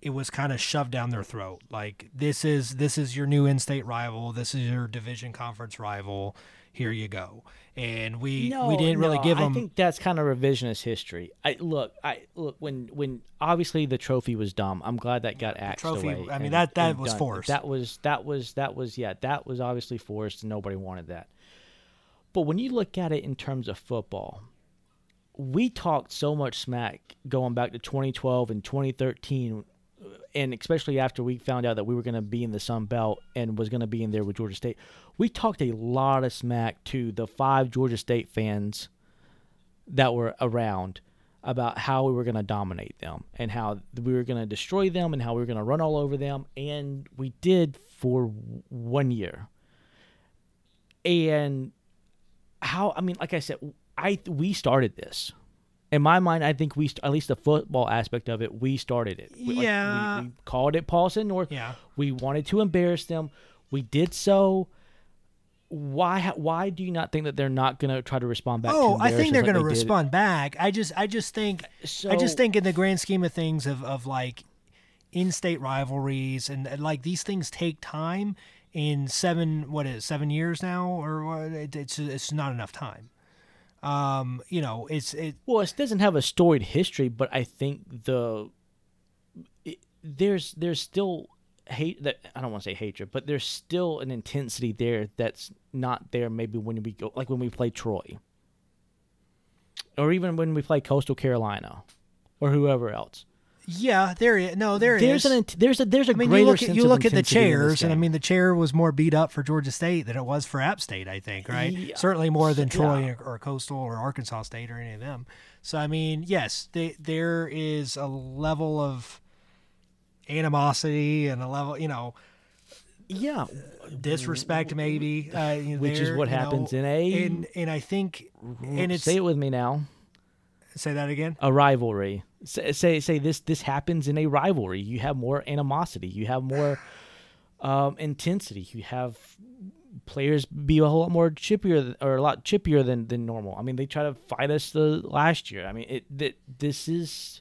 Speaker 2: it was kind of shoved down their throat. Like this is this is your new in-state rival. This is your division conference rival. Here you go. And we we didn't really
Speaker 3: no,
Speaker 2: give
Speaker 3: I think that's kind of revisionist history. I look, I look when when obviously the trophy was dumb. I'm glad that got axed
Speaker 2: trophy-
Speaker 3: away.
Speaker 2: I mean,
Speaker 3: and-
Speaker 2: that- that was
Speaker 3: done.
Speaker 2: forced.
Speaker 3: That was that was that was yeah, that was obviously forced, and nobody wanted that. But when you look at it in terms of football, we talked so much smack going back to 2012 and 2013 and especially after we found out that we were going to be in the Sun Belt and was going to be in there with Georgia State, we talked a lot of smack to the five Georgia State fans that were around about how we were going to dominate them and how we were going to destroy them and how we were going to run all over them. And we did for one year. And how, I mean, like I said, I we started this. In my mind, I think we, st- at least the football aspect of it, we started it. We, like, we-
Speaker 2: Yeah.
Speaker 3: we, called it Paulson North.
Speaker 2: Yeah.
Speaker 3: We wanted to embarrass them. We did so. Why? Why do you not think that they're not going to try to respond back?
Speaker 2: Oh, I think they're
Speaker 3: us
Speaker 2: going to
Speaker 3: like
Speaker 2: respond back. I just, I just think, I just think in the grand scheme of things of, of like in-state rivalries and, and, like these things take time. In seven, what is it, seven years now, or it's it's not enough time. Um, you know, it's it.
Speaker 3: Well, it doesn't have a storied history, but I think the it, there's there's still hate that I don't want to say hatred, but there's still an intensity there that's not there. Maybe when we go like when we play Troy. or even when we play Coastal Carolina or whoever else.
Speaker 2: Yeah, there is. No, there
Speaker 3: there's
Speaker 2: is.
Speaker 3: an there's a there's a
Speaker 2: I mean,
Speaker 3: greater
Speaker 2: you look at you look at the
Speaker 3: intensity in this
Speaker 2: chairs, and I mean, the chair was more beat up for Georgia State than it was for App State. I think, right?
Speaker 3: Yeah.
Speaker 2: Certainly more than Troy
Speaker 3: Yeah.
Speaker 2: or, or Coastal or Arkansas State or any of them. So I mean, yes, they, there is a level of animosity and a level, you know,
Speaker 3: yeah,
Speaker 2: disrespect maybe, uh,
Speaker 3: Which is what
Speaker 2: you know,
Speaker 3: happens in a-
Speaker 2: and and I think and it's
Speaker 3: say it with me now.
Speaker 2: Say that again.
Speaker 3: A rivalry. Say, say say this this happens in a rivalry. You have more animosity. You have more um, intensity. You have players be a whole lot more chippier or a lot chippier than than normal. I mean, they try to fight us the last year. I mean, it th- this is.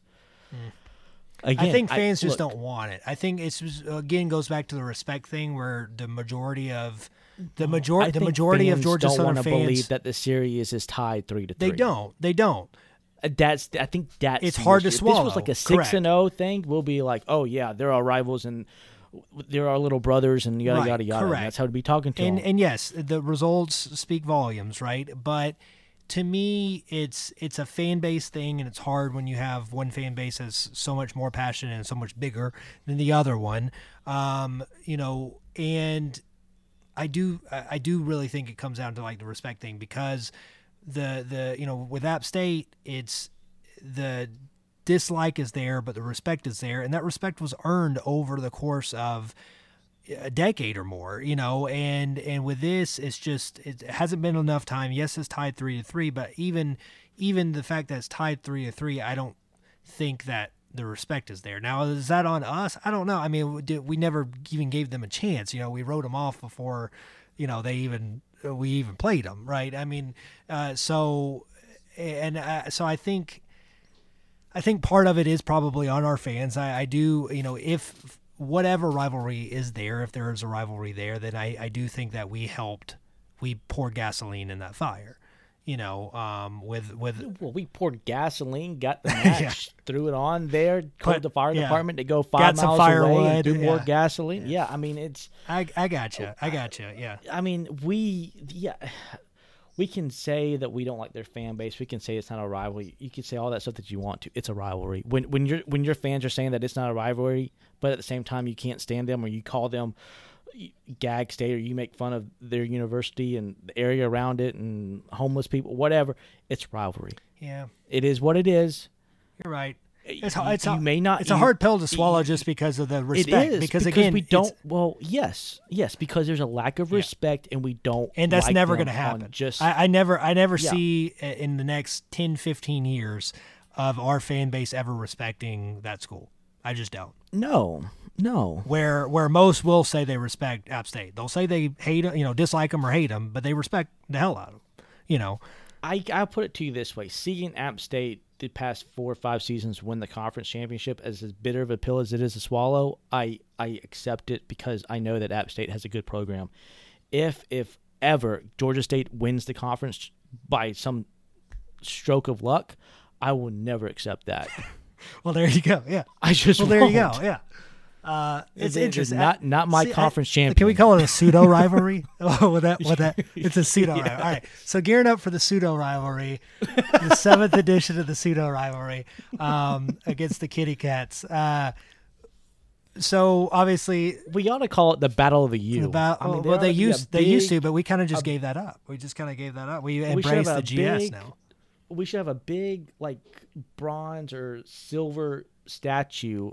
Speaker 3: Again,
Speaker 2: Hmm. I think fans just
Speaker 3: look,
Speaker 2: don't want it. I think it's again goes back to the respect thing where the majority of the majority the majority of Georgia
Speaker 3: don't
Speaker 2: Southern fans
Speaker 3: believe that the series is tied three to three.
Speaker 2: they don't they don't.
Speaker 3: Uh, That's I think that's
Speaker 2: It's hard to.
Speaker 3: If this was like a six and zero thing, we'll be like, oh yeah, they're our rivals and they're our little brothers and yada
Speaker 2: Right,
Speaker 3: yada yada.
Speaker 2: Correct.
Speaker 3: that's how to be talking to
Speaker 2: and
Speaker 3: them.
Speaker 2: and yes, the results speak volumes, right? But to me, it's it's a fan base thing, and it's hard when you have one fan base that's so much more passionate and so much bigger than the other one. Um, you know, and I do I do really think it comes down to like the respect thing because the the you know with App State it's the dislike is there but the respect is there. And that respect was earned over the course of a decade or more you know? And and with this it's just it hasn't been enough time. Yes it's tied three to three but even even the fact that it's tied three to three i don't think that the respect is there. Now is that on us? I don't know. I mean we, we never even gave them a chance you know? We wrote them off before you know they even we even played them right i mean uh, so and uh, so i think I think part of it is probably on our fans. I, I do, you know, if whatever rivalry is there, if there is a rivalry there, then I, I do think that we helped, we pour gasoline in that fire, you know, um, with with
Speaker 3: well, we poured gasoline, got the match, threw it on there, called
Speaker 2: Put-
Speaker 3: the fire
Speaker 2: yeah.
Speaker 3: department to go five
Speaker 2: Got
Speaker 3: miles away and do more
Speaker 2: yeah.
Speaker 3: gasoline. Yeah. I mean it's.
Speaker 2: I I got you, I got you, yeah.
Speaker 3: I mean we yeah. We can say that we don't like their fan base. We can say it's not a rivalry. You can say all that stuff that you want to. It's a rivalry. When when your when your fans are saying that it's not a rivalry, but at the same time you can't stand them or you call them gag state or you make fun of their university and the area around it and homeless people, whatever, it's rivalry.
Speaker 2: Yeah,
Speaker 3: It is what it is.
Speaker 2: you're right. It's,
Speaker 3: You-
Speaker 2: a- it's
Speaker 3: you may not-
Speaker 2: It's a hard pill to swallow just because of the respect.
Speaker 3: it is
Speaker 2: because,
Speaker 3: because
Speaker 2: again,
Speaker 3: we don't. Well, yes, yes, because there's a lack of respect and we don't.
Speaker 2: and that's
Speaker 3: like
Speaker 2: never going to happen.
Speaker 3: Just
Speaker 2: I, I never, I never
Speaker 3: Yeah.
Speaker 2: see uh, in the next 10, 15 years of our fan base ever respecting that school. I just don't.
Speaker 3: no, no.
Speaker 2: where where most will say they respect App State. They'll say they hate, you know, dislike them or hate them, but they respect the hell out of them. You know,
Speaker 3: I I'll put it to you this way: seeing App State the past four or five seasons win the conference championship, as as bitter of a pill as it is to swallow, I I accept it because I know that App State has a good program. If if ever Georgia State wins the conference by some stroke of luck, I will never accept that.
Speaker 2: well, there you go. Yeah.
Speaker 3: I just
Speaker 2: Well, there you go. Yeah. Uh, it's
Speaker 3: It
Speaker 2: interesting.
Speaker 3: not- not my
Speaker 2: I-
Speaker 3: conference
Speaker 2: Can we call it a pseudo rivalry? oh, with that, with that, it's a pseudo rivalry. All right. So gearing up for the pseudo rivalry, the seventh edition of the pseudo rivalry um, against the Kitty Cats. Uh, so obviously,
Speaker 3: We ought to call it the Battle of the U.
Speaker 2: about
Speaker 3: I mean,
Speaker 2: well, they
Speaker 3: a
Speaker 2: used they used to, but we kind of just gave that up. We just kind of gave that up. We embraced the GS
Speaker 3: big-
Speaker 2: now.
Speaker 3: we should have a big like bronze or silver statue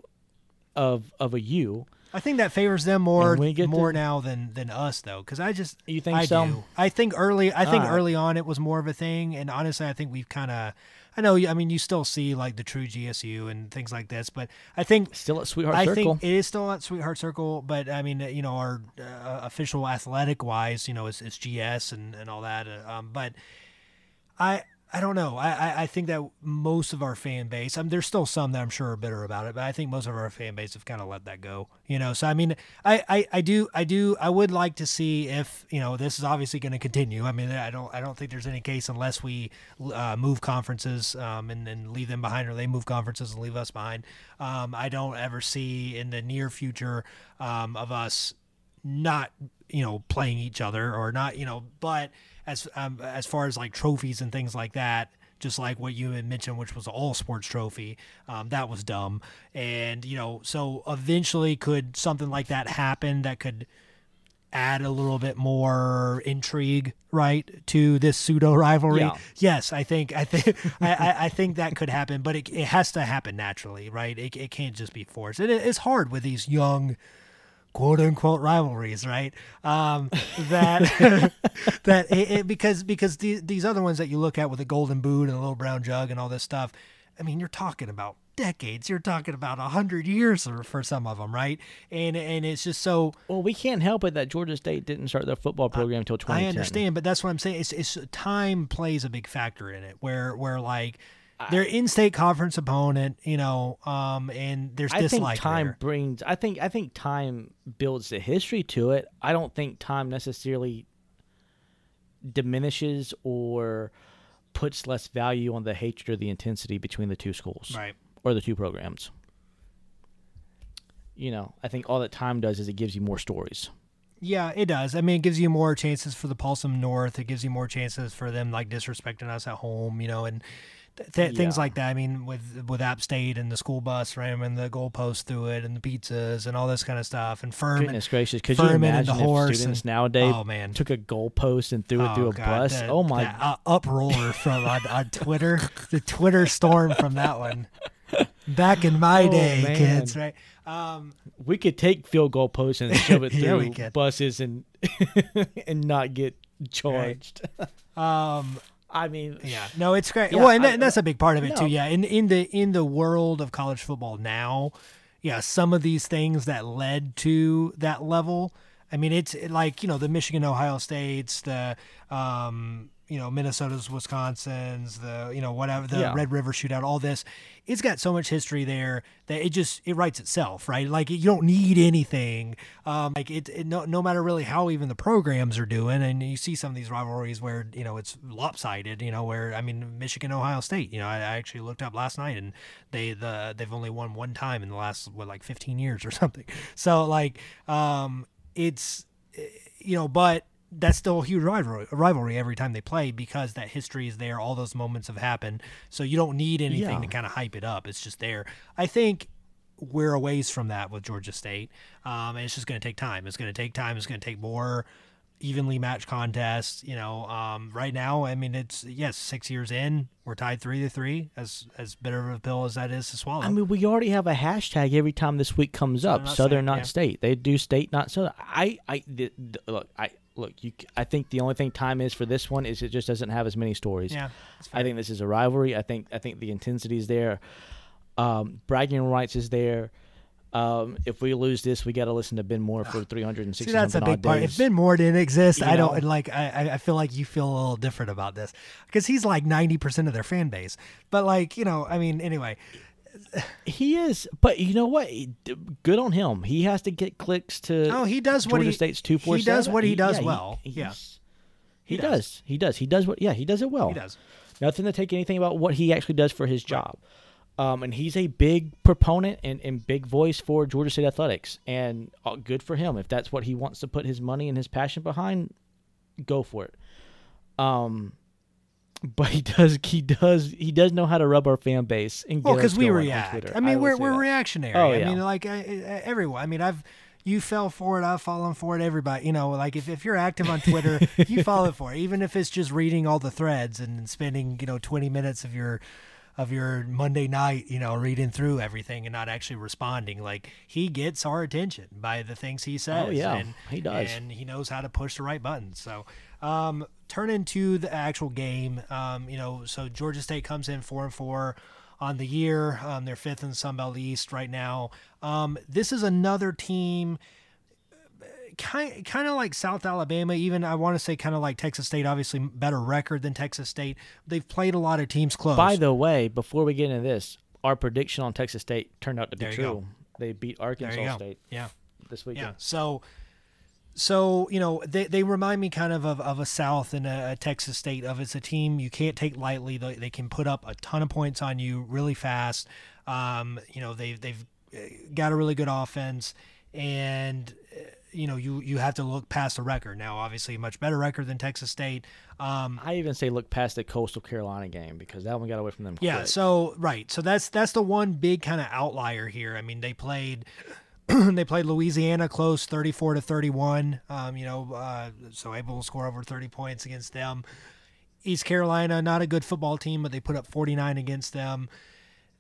Speaker 3: of of a U.
Speaker 2: I think that favors them more more
Speaker 3: to-
Speaker 2: now than than us though, because I just
Speaker 3: You think
Speaker 2: I
Speaker 3: so?
Speaker 2: do. I think early. I think
Speaker 3: right.
Speaker 2: early on it was more of a thing, and honestly, I think we've kind of. I know. I mean, you still see like the true GSU and things like this, but I think
Speaker 3: Still at Sweetheart
Speaker 2: I
Speaker 3: Circle.
Speaker 2: think it is still at Sweetheart Circle, but I mean, you know, our uh, official athletic wise, you know, it's, it's GS and, and all that. uh, Um, but I I don't know. I, I, I think that most of our fan base, I mean, there's still some that I'm sure are bitter about it, but I think most of our fan base have kind of let that go. You know, so I mean, I, I, I do I do I would like to see if you know this is obviously going to continue. I mean, I don't I don't think there's any case unless we uh, move conferences um, and and leave them behind, or they move conferences and leave us behind. Um, I don't ever see in the near future um, of us not you know playing each other or not you know but as um, as far as like trophies and things like that just like what you had mentioned, which was all sports trophy. Um, that was dumb. And, you know, so eventually could something like that happen that could add a little bit more intrigue, right, to this pseudo rivalry.
Speaker 3: Yeah.
Speaker 2: Yes, I think I think I, I, think that could happen, but it, it has to happen naturally, right? It, it can't just be forced. And it, it's hard with these young quote unquote rivalries, right? Um, that that it, it, because because the, these other ones that you look at with the golden boot and the little brown jug and all this stuff, I mean, you're talking about decades. You're talking about a hundred years for, for some of them, right? And and it's just so.
Speaker 3: Well, we can't help it that Georgia State didn't start their football program until 2010.
Speaker 2: I understand, but that's what I'm saying. It's, it's time plays a big factor in it, where where like. Their in-state conference opponent, you know, um, and there's
Speaker 3: I think time
Speaker 2: there.
Speaker 3: brings. I think. I think time builds the history to it. I don't think time necessarily diminishes or puts less value on the hatred or the intensity between the two schools
Speaker 2: Right.
Speaker 3: or the two programs. You know, I think all that time does is it gives you more stories.
Speaker 2: Yeah, it does. I mean, it gives you more chances for the Paulson North. It gives you more chances for them like disrespecting us at home, you know, and th- th- things like that. I mean, with with App State and the school bus ramming the goalpost through it and the pizzas and all this kind of stuff and Furman.
Speaker 3: Goodness gracious! Could you
Speaker 2: Furman the
Speaker 3: imagine
Speaker 2: horse
Speaker 3: if students
Speaker 2: and-
Speaker 3: nowadays
Speaker 2: oh, man.
Speaker 3: took a goalpost and threw it through a
Speaker 2: God,
Speaker 3: bus?
Speaker 2: the-
Speaker 3: oh my!
Speaker 2: that, uh, uproar from on, on Twitter, the Twitter storm from that one. Back in my
Speaker 3: Oh,
Speaker 2: day,
Speaker 3: man.
Speaker 2: kids, right? Um,
Speaker 3: We could take field goal posts and shove it
Speaker 2: Yeah,
Speaker 3: through buses and and not get charged.
Speaker 2: um,
Speaker 3: I mean,
Speaker 2: Yeah, no, it's great.
Speaker 3: Yeah,
Speaker 2: well, and,
Speaker 3: I-
Speaker 2: that, and that's a big part of it
Speaker 3: no.
Speaker 2: too. Yeah, in in the in the world of college football now, yeah, some of these things that led to that level. I mean, it's like you know the Michigan, Ohio States, the um, you know Minnesota's, Wisconsin's, the you know whatever the
Speaker 3: Yeah.
Speaker 2: Red River Shootout, all this. It's got so much history there that it just it writes itself, right? Like you don't need anything. Um, like it, it no no matter really how even the programs are doing, and you see some of these rivalries where you know it's lopsided. You know where I mean Michigan, Ohio State. You know I, I actually looked up last night, and they the they've only won one time in the last what like 15 years or something. So like um, it's eh, you know, but that's still a huge rivalry, rivalry every time they play because that history is there. All those moments have happened, so you don't need anything
Speaker 3: Yeah.
Speaker 2: to kind of hype it up. It's just there. I think we're a ways from that with Georgia State, um, and it's just going to take time. It's going to take time. It's going to take more evenly matched contests. You know, um, right now, I mean, it's yes, six years in, we're tied three to three. As as bitter of a pill as that is to swallow.
Speaker 3: I mean, we already have a hashtag every time this week comes up.
Speaker 2: not
Speaker 3: Southern, not
Speaker 2: yeah.
Speaker 3: state. They do state, not southern. I, I, the, the- look, I look. You, I think the only thing time is for this one is it just doesn't have as many stories.
Speaker 2: yeah,
Speaker 3: I think this is a rivalry. I think I think the intensity is there. Um, bragging rights is there. Um, if we lose this, we got to listen to Ben Moore for 360
Speaker 2: See, that's a big part.
Speaker 3: days.
Speaker 2: If Ben Moore didn't exist,
Speaker 3: You
Speaker 2: I don't like. I, I- I feel like you feel a little different about this because he's like ninety percent of their fan base. But like you know, I mean, anyway,
Speaker 3: he is, but you know what? Good on him. He has to get clicks to.
Speaker 2: oh, he does what he
Speaker 3: State's two four.
Speaker 2: He does what he does well.
Speaker 3: He,
Speaker 2: yeah,
Speaker 3: he,
Speaker 2: He
Speaker 3: does.
Speaker 2: does.
Speaker 3: He does. He does what? Yeah, he does it well.
Speaker 2: he does.
Speaker 3: Nothing to take anything about what he actually does for his job. Um, and he's a big proponent and, and big voice for Georgia State athletics, and uh, good for him. If that's what he wants to put his money and his passion behind, go for it. Um, but he does, he does, he does know how to rub our fan base and get
Speaker 2: Well, because we react. I mean,
Speaker 3: will
Speaker 2: we're we're reactionary.
Speaker 3: Oh, yeah.
Speaker 2: I mean, like I, I- everyone. I mean, I've you fell for it. I've fallen for it. Everybody, you know, like if, if you're active on Twitter, you fall for it. Even if it's just reading all the threads and spending you know 20 minutes of your of your Monday night, you know, reading through everything and not actually responding. Like he gets our attention by the things he oh, says.
Speaker 3: Oh, yeah,
Speaker 2: and,
Speaker 3: he does.
Speaker 2: and he knows how to push the right buttons. So, um, turn into the actual game. Um, you know, so Georgia State comes in four and four on the year. Um, they're fifth in the Sun Belt East right now. Um, this is another team. Kind, kind of like South Alabama, even I want to say kind of like Texas State. Obviously, better record than Texas State. They've played a lot of teams close.
Speaker 3: By the way, before we get into this, our prediction on Texas State turned out to be true.
Speaker 2: go.
Speaker 3: They beat Arkansas. State
Speaker 2: Yeah,
Speaker 3: this weekend.
Speaker 2: yeah. So, so you know they, they remind me kind of of, of a South and a, a Texas State of it's a team you can't take lightly. They, they can put up a ton of points on you really fast. Um, you know they've they've uh, got a really good offense and. uh, you know you you have to look past the record. Now, obviously, a much better record than Texas State. Um,
Speaker 3: I even say look past the Coastal Carolina game because that one got away from them.
Speaker 2: yeah.
Speaker 3: quick.
Speaker 2: So right. So that's that's the one big kind of outlier here. I mean, they played. they played Louisiana close, thirty-four to thirty-one. Um, you know, uh, so able to score over thirty points against them. East Carolina, not a good football team, but they put up forty-nine against them.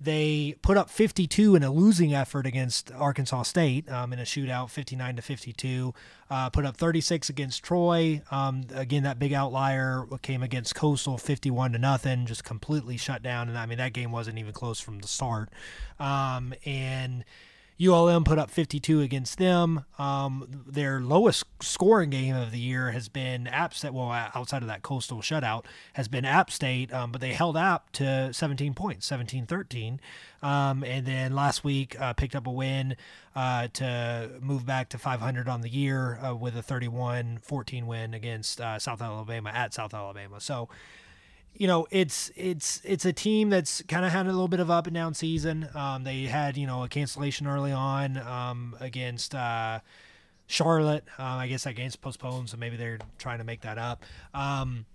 Speaker 2: They put up 52 in a losing effort against Arkansas State um, in a shootout, 59 to 52. Uh, put up 36 against Troy. Um, again, that big outlier came against Coastal, 51 to nothing, just completely shut down. And I mean, that game wasn't even close from the start. Um, and ULM put up 52 against them. Um, their lowest scoring game of the year has been App State. Well, outside of that coastal shutout, has been App State, um, but they held App to 17 points, 17 13. Um, and then last week uh, picked up a win uh, to move back to 500 on the year uh, with a 31 14 win against uh, South Alabama at South Alabama. So, you know, it's it's it's a team that's kind of had a little bit of up and down season. Um, they had you know a cancellation early on um, against uh, Charlotte. Um, I guess that game's postponed, so maybe they're trying to make that up. Um,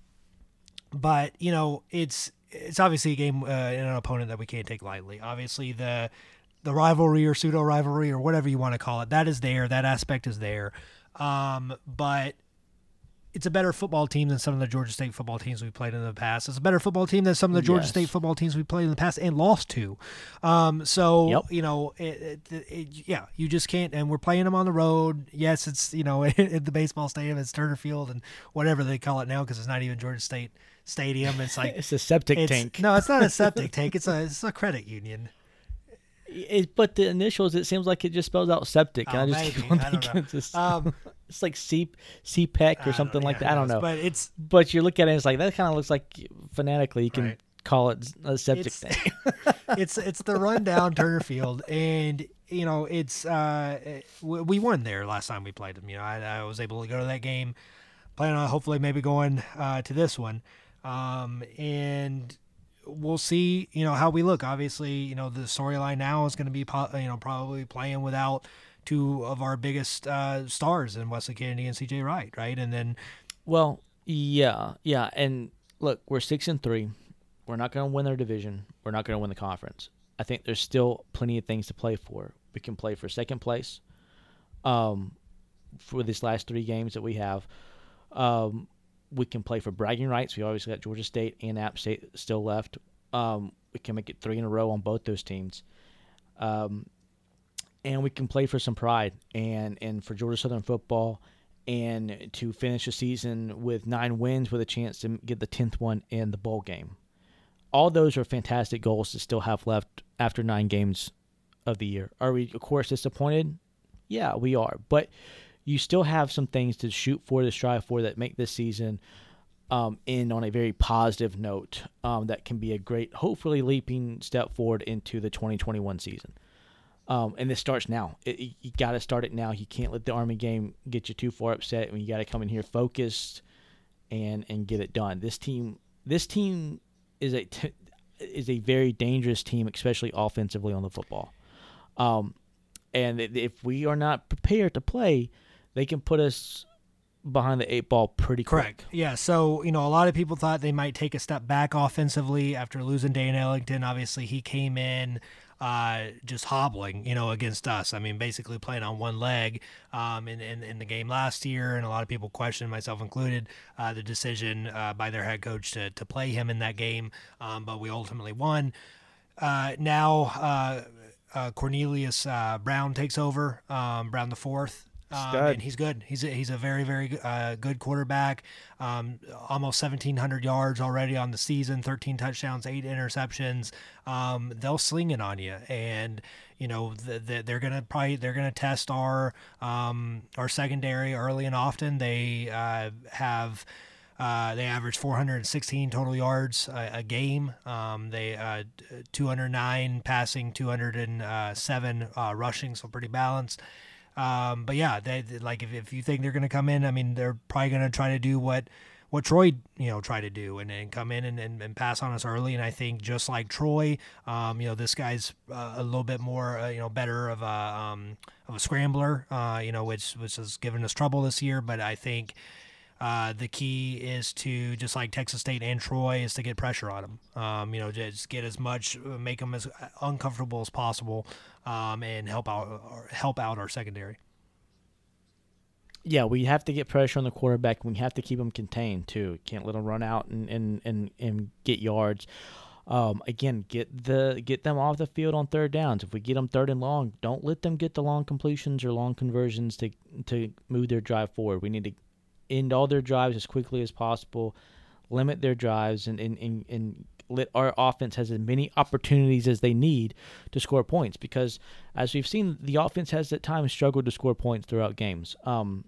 Speaker 2: but you know, it's it's obviously a game uh, and an opponent that we can't take lightly. Obviously, the the rivalry or pseudo rivalry or whatever you want to call it, that is there. That aspect is there. Um, but it's a better football team than some of the Georgia State football teams we played in the past. It's a better football team than some of the Georgia
Speaker 3: Yes.
Speaker 2: State football teams we played in the past and lost to. Um, so
Speaker 3: Yep.
Speaker 2: you know, it, it, it, yeah, you just can't. And we're playing them on the road. Yes, it's you know at the baseball stadium, it's Turner Field and whatever they call it now because it's not even Georgia State Stadium. It's like
Speaker 3: it's a septic
Speaker 2: it's,
Speaker 3: tank.
Speaker 2: No, it's not a septic tank. It's a it's a credit union.
Speaker 3: It, but the initials, it seems like it just spells out septic. and
Speaker 2: Oh,
Speaker 3: I just
Speaker 2: maybe.
Speaker 3: keep on
Speaker 2: I don't know. Um,
Speaker 3: it's like C CPEC or something like
Speaker 2: Yeah,
Speaker 3: that. I don't
Speaker 2: knows?
Speaker 3: know.
Speaker 2: but it's
Speaker 3: But you look at it, it's like that kind of looks like phonetically you can
Speaker 2: Right.
Speaker 3: call it a septic
Speaker 2: It's-
Speaker 3: tank.
Speaker 2: it's it's the rundown Turner Field, and you know it's uh we we won there last time we played them. You know, I, I was able to go to that game, plan on hopefully maybe going uh, to this one, um, and we'll see. You know how we look. Obviously, you know the storyline now is going to be you know probably playing without two of our biggest uh, stars in Wesley Kennedy and C.J. Wright, right? And then
Speaker 3: Well, yeah, yeah, and look, we're six and three. We're not going to win our division. We're not going to win the conference. I think there's still plenty of things to play for. We can play for second place, um, for these last three games that we have. Um, we can play for bragging rights. We always got Georgia State and App State still left. Um, we can make it three in a row on both those teams. Um, and we can play for some pride and and for Georgia Southern football and to finish the season with nine wins with a chance to get the 10th one in the bowl game. All those are fantastic goals to still have left after nine games of the year. Are we, of course, disappointed? Yeah, we are. But you still have some things to shoot for, to strive for that make this season um, end on a very positive note um, that can be a great, hopefully, leaping step forward into the 2021 season. Um, and this starts now. It, you got to start it now. You can't let the Army game get you too far upset. When you got to come in here focused and and get it done. This team, this team is a t- is a very dangerous team, especially offensively on the football. Um, and if we are not prepared to play, they can put us behind the eight ball pretty
Speaker 2: Correct.
Speaker 3: quick.
Speaker 2: Yeah. So, you know, a lot of people thought they might take a step back offensively after losing Dan Ellington. Obviously, he came in uh, just hobbling, you know, against us. I mean, basically playing on one leg um, in, in, in the game last year. And a lot of people questioned, myself included, uh, the decision uh, by their head coach to, to play him in that game. Um, but we ultimately won. Uh, now, uh, uh, Cornelious Brown takes over, um, Brown the fourth. Um, and he's good. He's a, he's a very very uh, good quarterback. Um, almost 1,700 yards already on the season, 13 touchdowns, eight interceptions. Um, they'll sling it on you, and you know the, the, they're gonna probably they're gonna test our um, our secondary early and often. They uh, have. Uh, they average 416 total yards a, a game. Um, they uh, 209 passing, 207 uh, rushing, so pretty balanced. Um, but yeah, they, they- like if, if you think they're going to come in, I mean, they're probably going to try to do what what Troy you know tried to do and, and come in and, and, and pass on us early. And I think just like Troy, um, you know, this guy's uh, a little bit more uh, you know better of a um, of a scrambler, uh, you know, which which has given us trouble this year. But I think uh, the key is to just like Texas State and Troy is to get pressure on them. Um, you know, just get as much, make them as uncomfortable as possible, um, and help out help out our secondary.
Speaker 3: Yeah, we have to get pressure on the quarterback. We have to keep them contained too. Can't let them run out and and and, and get yards. Um, again, get the get them off the field on third downs. If we get them third and long, don't let them get the long completions or long conversions to to move their drive forward. We need to end all their drives as quickly as possible, limit their drives, and and, and, and let our offense has as many opportunities as they need to score points. Because as we've seen, the offense has at times struggled to score points throughout games. Um,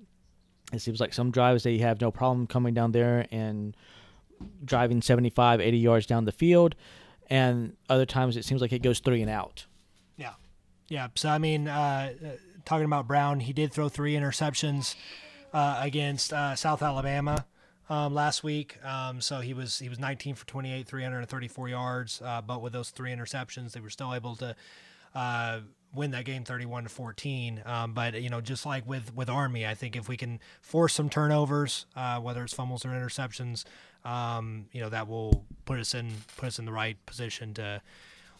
Speaker 3: it seems like some drives they have no problem coming down there and driving 75, 80 yards down the field, and other times it seems like it goes three and out.
Speaker 2: Yeah, yeah. So I mean, uh, talking about Brown, he did throw three interceptions uh, against uh, South Alabama. Um, last week. Um, so he was he was 19 for 28, 334 yards. Uh, but with those three interceptions, they were still able to uh, win that game 31 to 14. Um, but you know, just like with with Army, I think if we can force some turnovers, uh, whether it's fumbles or interceptions, um, you know, that will put us in put us in the right position to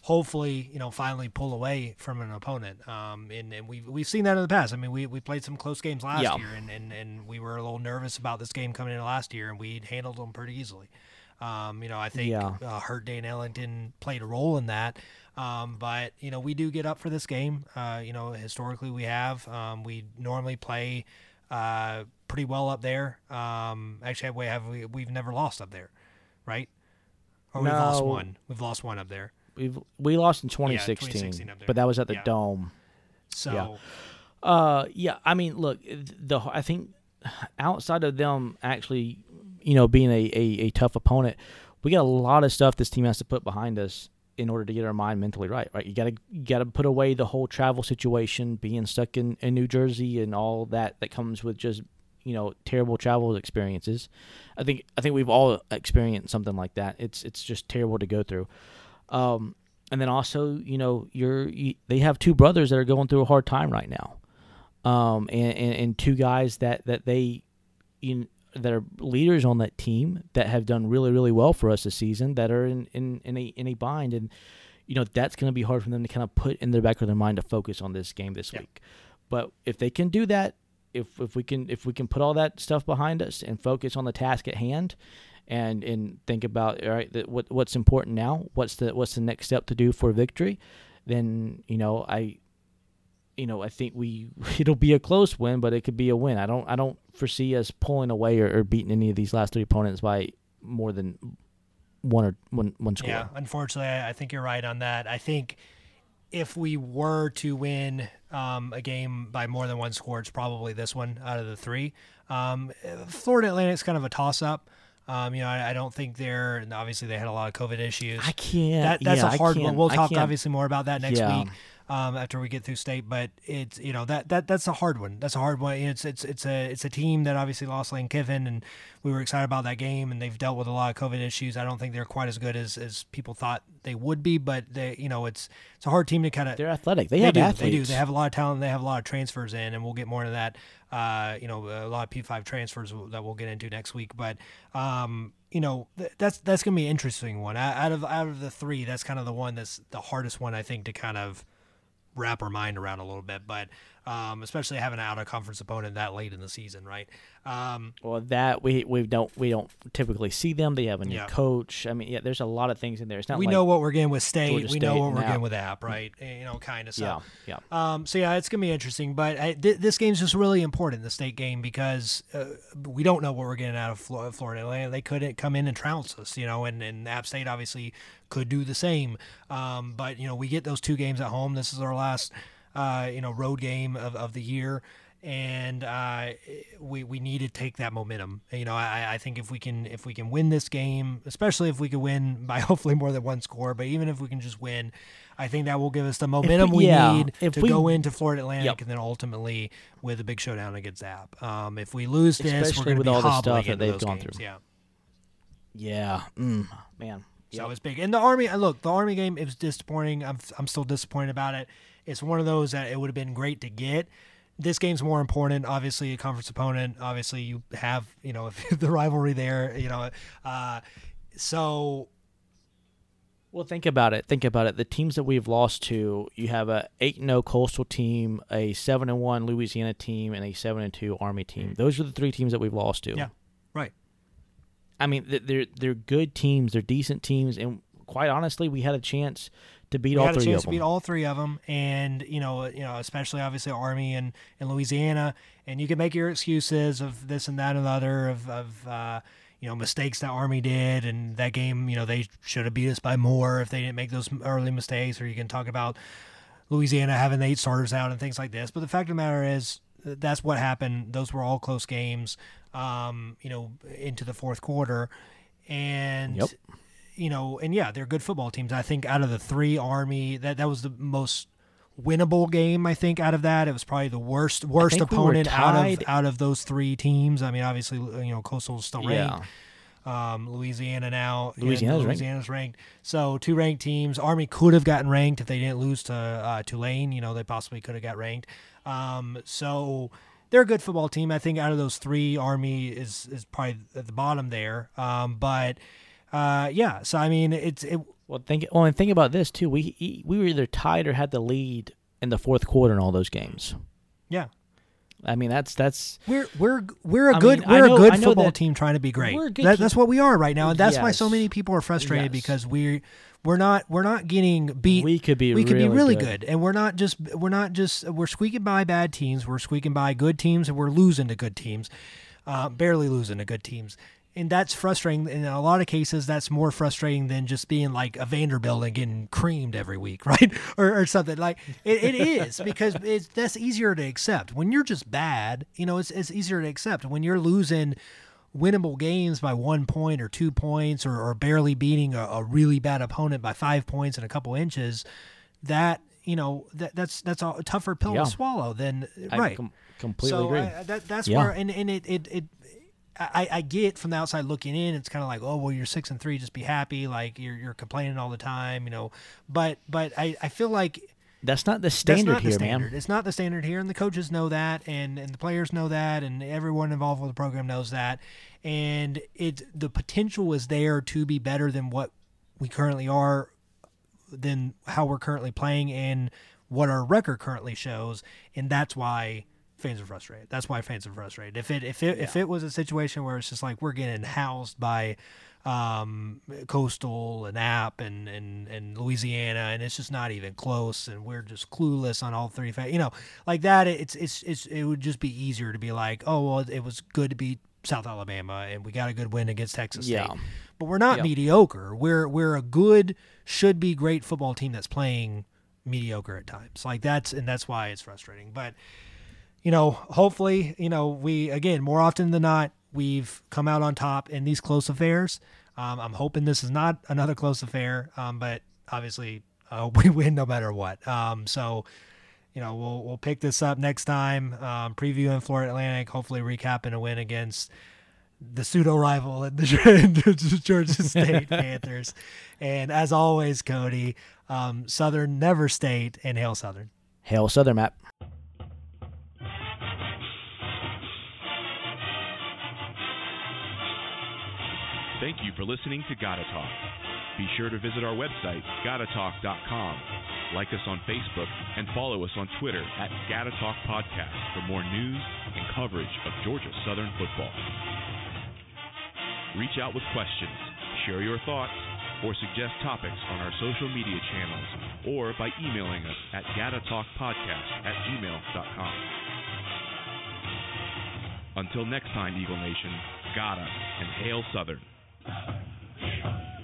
Speaker 2: hopefully, you know, finally pull away from an opponent. Um, and, and we've, we've seen that in the past. I mean, we, we played some close games last yeah. year, and, and, and we were a little nervous about this game coming in last year, and we handled them pretty easily. Um, you know, I think yeah. uh, Hurt Dan Ellington played a role in that. Um, but you know, we do get up for this game. Uh, you know, historically we have. Um, we normally play uh, pretty well up there. Um, actually, we have we, we've never lost up there, right? Or we've lost one. We've lost one up there.
Speaker 3: We've we lost in 2016, yeah, 2016 but that was at the yeah. dome.
Speaker 2: So,
Speaker 3: yeah. Uh, yeah. I mean, look, the I think outside of them actually, you know, being a, a, a tough opponent, we got a lot of stuff this team has to put behind us in order to get our mind mentally right. Right, you gotta you gotta put away the whole travel situation, being stuck in, in New Jersey, and all that that comes with just you know terrible travel experiences. I think I think we've all experienced something like that. It's it's just terrible to go through. Um, and then also, you know, you're you, they have two brothers that are going through a hard time right now, um, and, and, and two guys that that they, you that are leaders on that team that have done really really well for us this season that are in in, in a in a bind. And you know that's going to be hard for them to kind of put in the back of their mind to focus on this game this yeah. week. But if they can do that if if we can if we can put all that stuff behind us and focus on the task at hand and and think about all right what what's important now what's the what's the next step to do for victory then you know I you know, I think we it'll be a close win, but it could be a win. I don't I don't foresee us pulling away or, or beating any of these last three opponents by more than one or one one score.
Speaker 2: Yeah, unfortunately, I think you're right on that. I think if we were to win um, a game by more than one score, it's probably this one out of the three. Um, Florida Atlantic's kind of a toss up. Um, you know, I, I, don't think they're and obviously they had a lot of COVID issues.
Speaker 3: I can't.
Speaker 2: That, that's
Speaker 3: yeah,
Speaker 2: a hard one. We'll talk obviously more about that next
Speaker 3: yeah.
Speaker 2: week um, after we get through state. But it's you know that that that's a hard one. That's a hard one. It's it's it's a it's a team that obviously lost Lane Kiffin, and we were excited about that game. And they've dealt with a lot of COVID issues. I don't think they're quite as good as, as people thought they would be. But they you know it's it's a hard team to kind of.
Speaker 3: They're athletic. They, they have
Speaker 2: do,
Speaker 3: athletes.
Speaker 2: They do. They have a lot of talent. They have a lot of transfers in, and we'll get more into that. Uh, you know, a lot of P5 transfers that we'll get into next week. But um, you know, th- that's that's gonna be an interesting one. Out of out of the three, that's kind of the one that's the hardest one I think to kind of wrap our mind around a little bit. But um, especially having an out of conference opponent that late in the season, right? Um,
Speaker 3: well, that we we don't we don't typically see them. They have a new yeah. coach. I mean, yeah, there's a lot of things in there. It's not
Speaker 2: we
Speaker 3: like
Speaker 2: know what we're getting with state.
Speaker 3: Georgia
Speaker 2: we know what we're
Speaker 3: App.
Speaker 2: getting with app, right? Eh, you know, kind of.
Speaker 3: So, yeah,
Speaker 2: yeah. Um, so yeah, it's gonna be interesting. But I, th- this game's just really important, the state game, because uh, we don't know what we're getting out of Florida. They could come in and trounce us, you know, and, and App State obviously could do the same. Um, but you know, we get those two games at home. This is our last uh, you know road game of, of the year and uh, we we need to take that momentum. You know, I, I think if we can if we can win this game, especially if we can win by hopefully more than one score, but even if we can just win, I think that will give us the momentum we, we yeah, need to we, go into Florida Atlantic yep. and then ultimately with a big showdown against App. Um, if we lose this,
Speaker 3: especially
Speaker 2: we're going
Speaker 3: with
Speaker 2: to be
Speaker 3: all the
Speaker 2: stuff
Speaker 3: that they've
Speaker 2: gone
Speaker 3: games.
Speaker 2: through. Yeah.
Speaker 3: Yeah, mm, man.
Speaker 2: So yep. it's big. And the army, look, the army game is disappointing. I'm I'm still disappointed about it. it's one of those that it would have been great to get. This game's more important. Obviously, a conference opponent. Obviously, you have you know the rivalry there. You know, uh, so
Speaker 3: Well, think about it. Think about it. The teams that we've lost to, you have a eight and zero Coastal team, a seven and one Louisiana team, and a seven and two Army team. Those are the three teams that we've lost to.
Speaker 2: Yeah. right.
Speaker 3: I mean, they're they're good teams. They're decent teams, and quite honestly, we had a chance to beat
Speaker 2: we
Speaker 3: all
Speaker 2: had a
Speaker 3: three
Speaker 2: chance
Speaker 3: of
Speaker 2: to
Speaker 3: them.
Speaker 2: beat all three of them, and you know, you know, especially obviously Army and, and Louisiana, and you can make your excuses of this and that and the other of of uh, you know mistakes that Army did, and that game, you know, they should have beat us by more if they didn't make those early mistakes, or you can talk about Louisiana having the eight starters out and things like this. But the fact of the matter is, uh, that's what happened. Those were all close games, um, you know, into the fourth quarter, and
Speaker 3: Yep.
Speaker 2: you know, and yeah, they're good football teams. I think out of the three, Army that that was the most winnable game. I think out of that, it was probably the worst worst
Speaker 3: think we
Speaker 2: opponent out of out of those three teams. I mean, obviously, you know, Coastal's still ranked.
Speaker 3: yeah.
Speaker 2: Um, Louisiana now. and
Speaker 3: Louisiana's ranked.
Speaker 2: Ranked. So two ranked teams. Army could have gotten ranked if they didn't lose to uh, Tulane. You know, they possibly could have got ranked. Um, so they're a good football team. I think out of those three, Army is is probably at the bottom there. Um, but uh, yeah. So I mean, it's it.
Speaker 3: Well, think well, and think about this too. We we were either tied or had the lead in the fourth quarter in all those games.
Speaker 2: Yeah.
Speaker 3: I mean, that's that's
Speaker 2: We're we're we're a
Speaker 3: I
Speaker 2: good
Speaker 3: mean,
Speaker 2: we're
Speaker 3: know-
Speaker 2: a good football team trying to be great.
Speaker 3: we're a good
Speaker 2: That, that's what we are right now, and that's why so many people are frustrated
Speaker 3: Yes.
Speaker 2: because we're we're not we're not getting beat.
Speaker 3: we could be
Speaker 2: we could
Speaker 3: really
Speaker 2: be really
Speaker 3: good.
Speaker 2: good. and we're not just we're not just we're squeaking by bad teams. We're squeaking by good teams, and we're losing to good teams, uh, barely losing to good teams. And that's frustrating. In a lot of cases, that's more frustrating than just being like a Vanderbilt and getting creamed every week, right? or, or something like it, it is because it's that's easier to accept. When you're just bad, you know, it's it's easier to accept. When you're losing winnable games by one point or two points or, or barely beating a, a really bad opponent by five points and a couple inches, that you know that that's that's a tougher pill
Speaker 3: Yeah.
Speaker 2: to swallow than right.
Speaker 3: com- completely
Speaker 2: so
Speaker 3: agree.
Speaker 2: I, that that's
Speaker 3: Yeah.
Speaker 2: where and and it it. it I, I get from the outside looking in, it's kind of like, oh well, you're six and three, just be happy. Like you're you're complaining all the time, you know. But but I, I feel like
Speaker 3: that's not the standard
Speaker 2: not
Speaker 3: here,
Speaker 2: the standard.
Speaker 3: man.
Speaker 2: It's not the standard here, and the coaches know that, and and the players know that, and everyone involved with the program knows that, and it the potential is there to be better than what we currently are, than how we're currently playing, and what our record currently shows, and that's why fans are frustrated. That's why fans are frustrated. If it if it if it was a situation where it's just like we're getting housed by um, Coastal and App and, and, and Louisiana, and it's just not even close, and we're just clueless on all three. Fa- you know, like that. It's it's it's it would just be easier to be like, oh well, it was good to beat South Alabama, and we got a good win against Texas State.
Speaker 3: Yeah.
Speaker 2: But we're not
Speaker 3: Yeah.
Speaker 2: mediocre. We're we're a good, should be great football team that's playing mediocre at times. Like that's and that's why it's frustrating. But you know, hopefully, you know, we again more often than not we've come out on top in these close affairs. Um, I'm hoping this is not another close affair, um, but obviously uh, we win no matter what. Um, so you know, we'll we'll pick this up next time. Um, previewing Florida Atlantic, hopefully recapping a win against the pseudo rival at the Georgia State Panthers. And as always, Cody, um, Southern never state and hail Southern.
Speaker 3: Hail Southern Map.
Speaker 1: Thank you for listening to Gotta Talk. Be sure to visit our website, gottatalk.com. Like us on Facebook and follow us on Twitter at Gotta Talk Podcast for more news and coverage of Georgia Southern football. Reach out with questions, share your thoughts, or suggest topics on our social media channels or by emailing us at gottatalkpodcast at gmail.com. Until next time, Eagle Nation, gotta and hail Southern. I, I,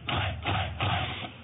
Speaker 1: I, I, I, I.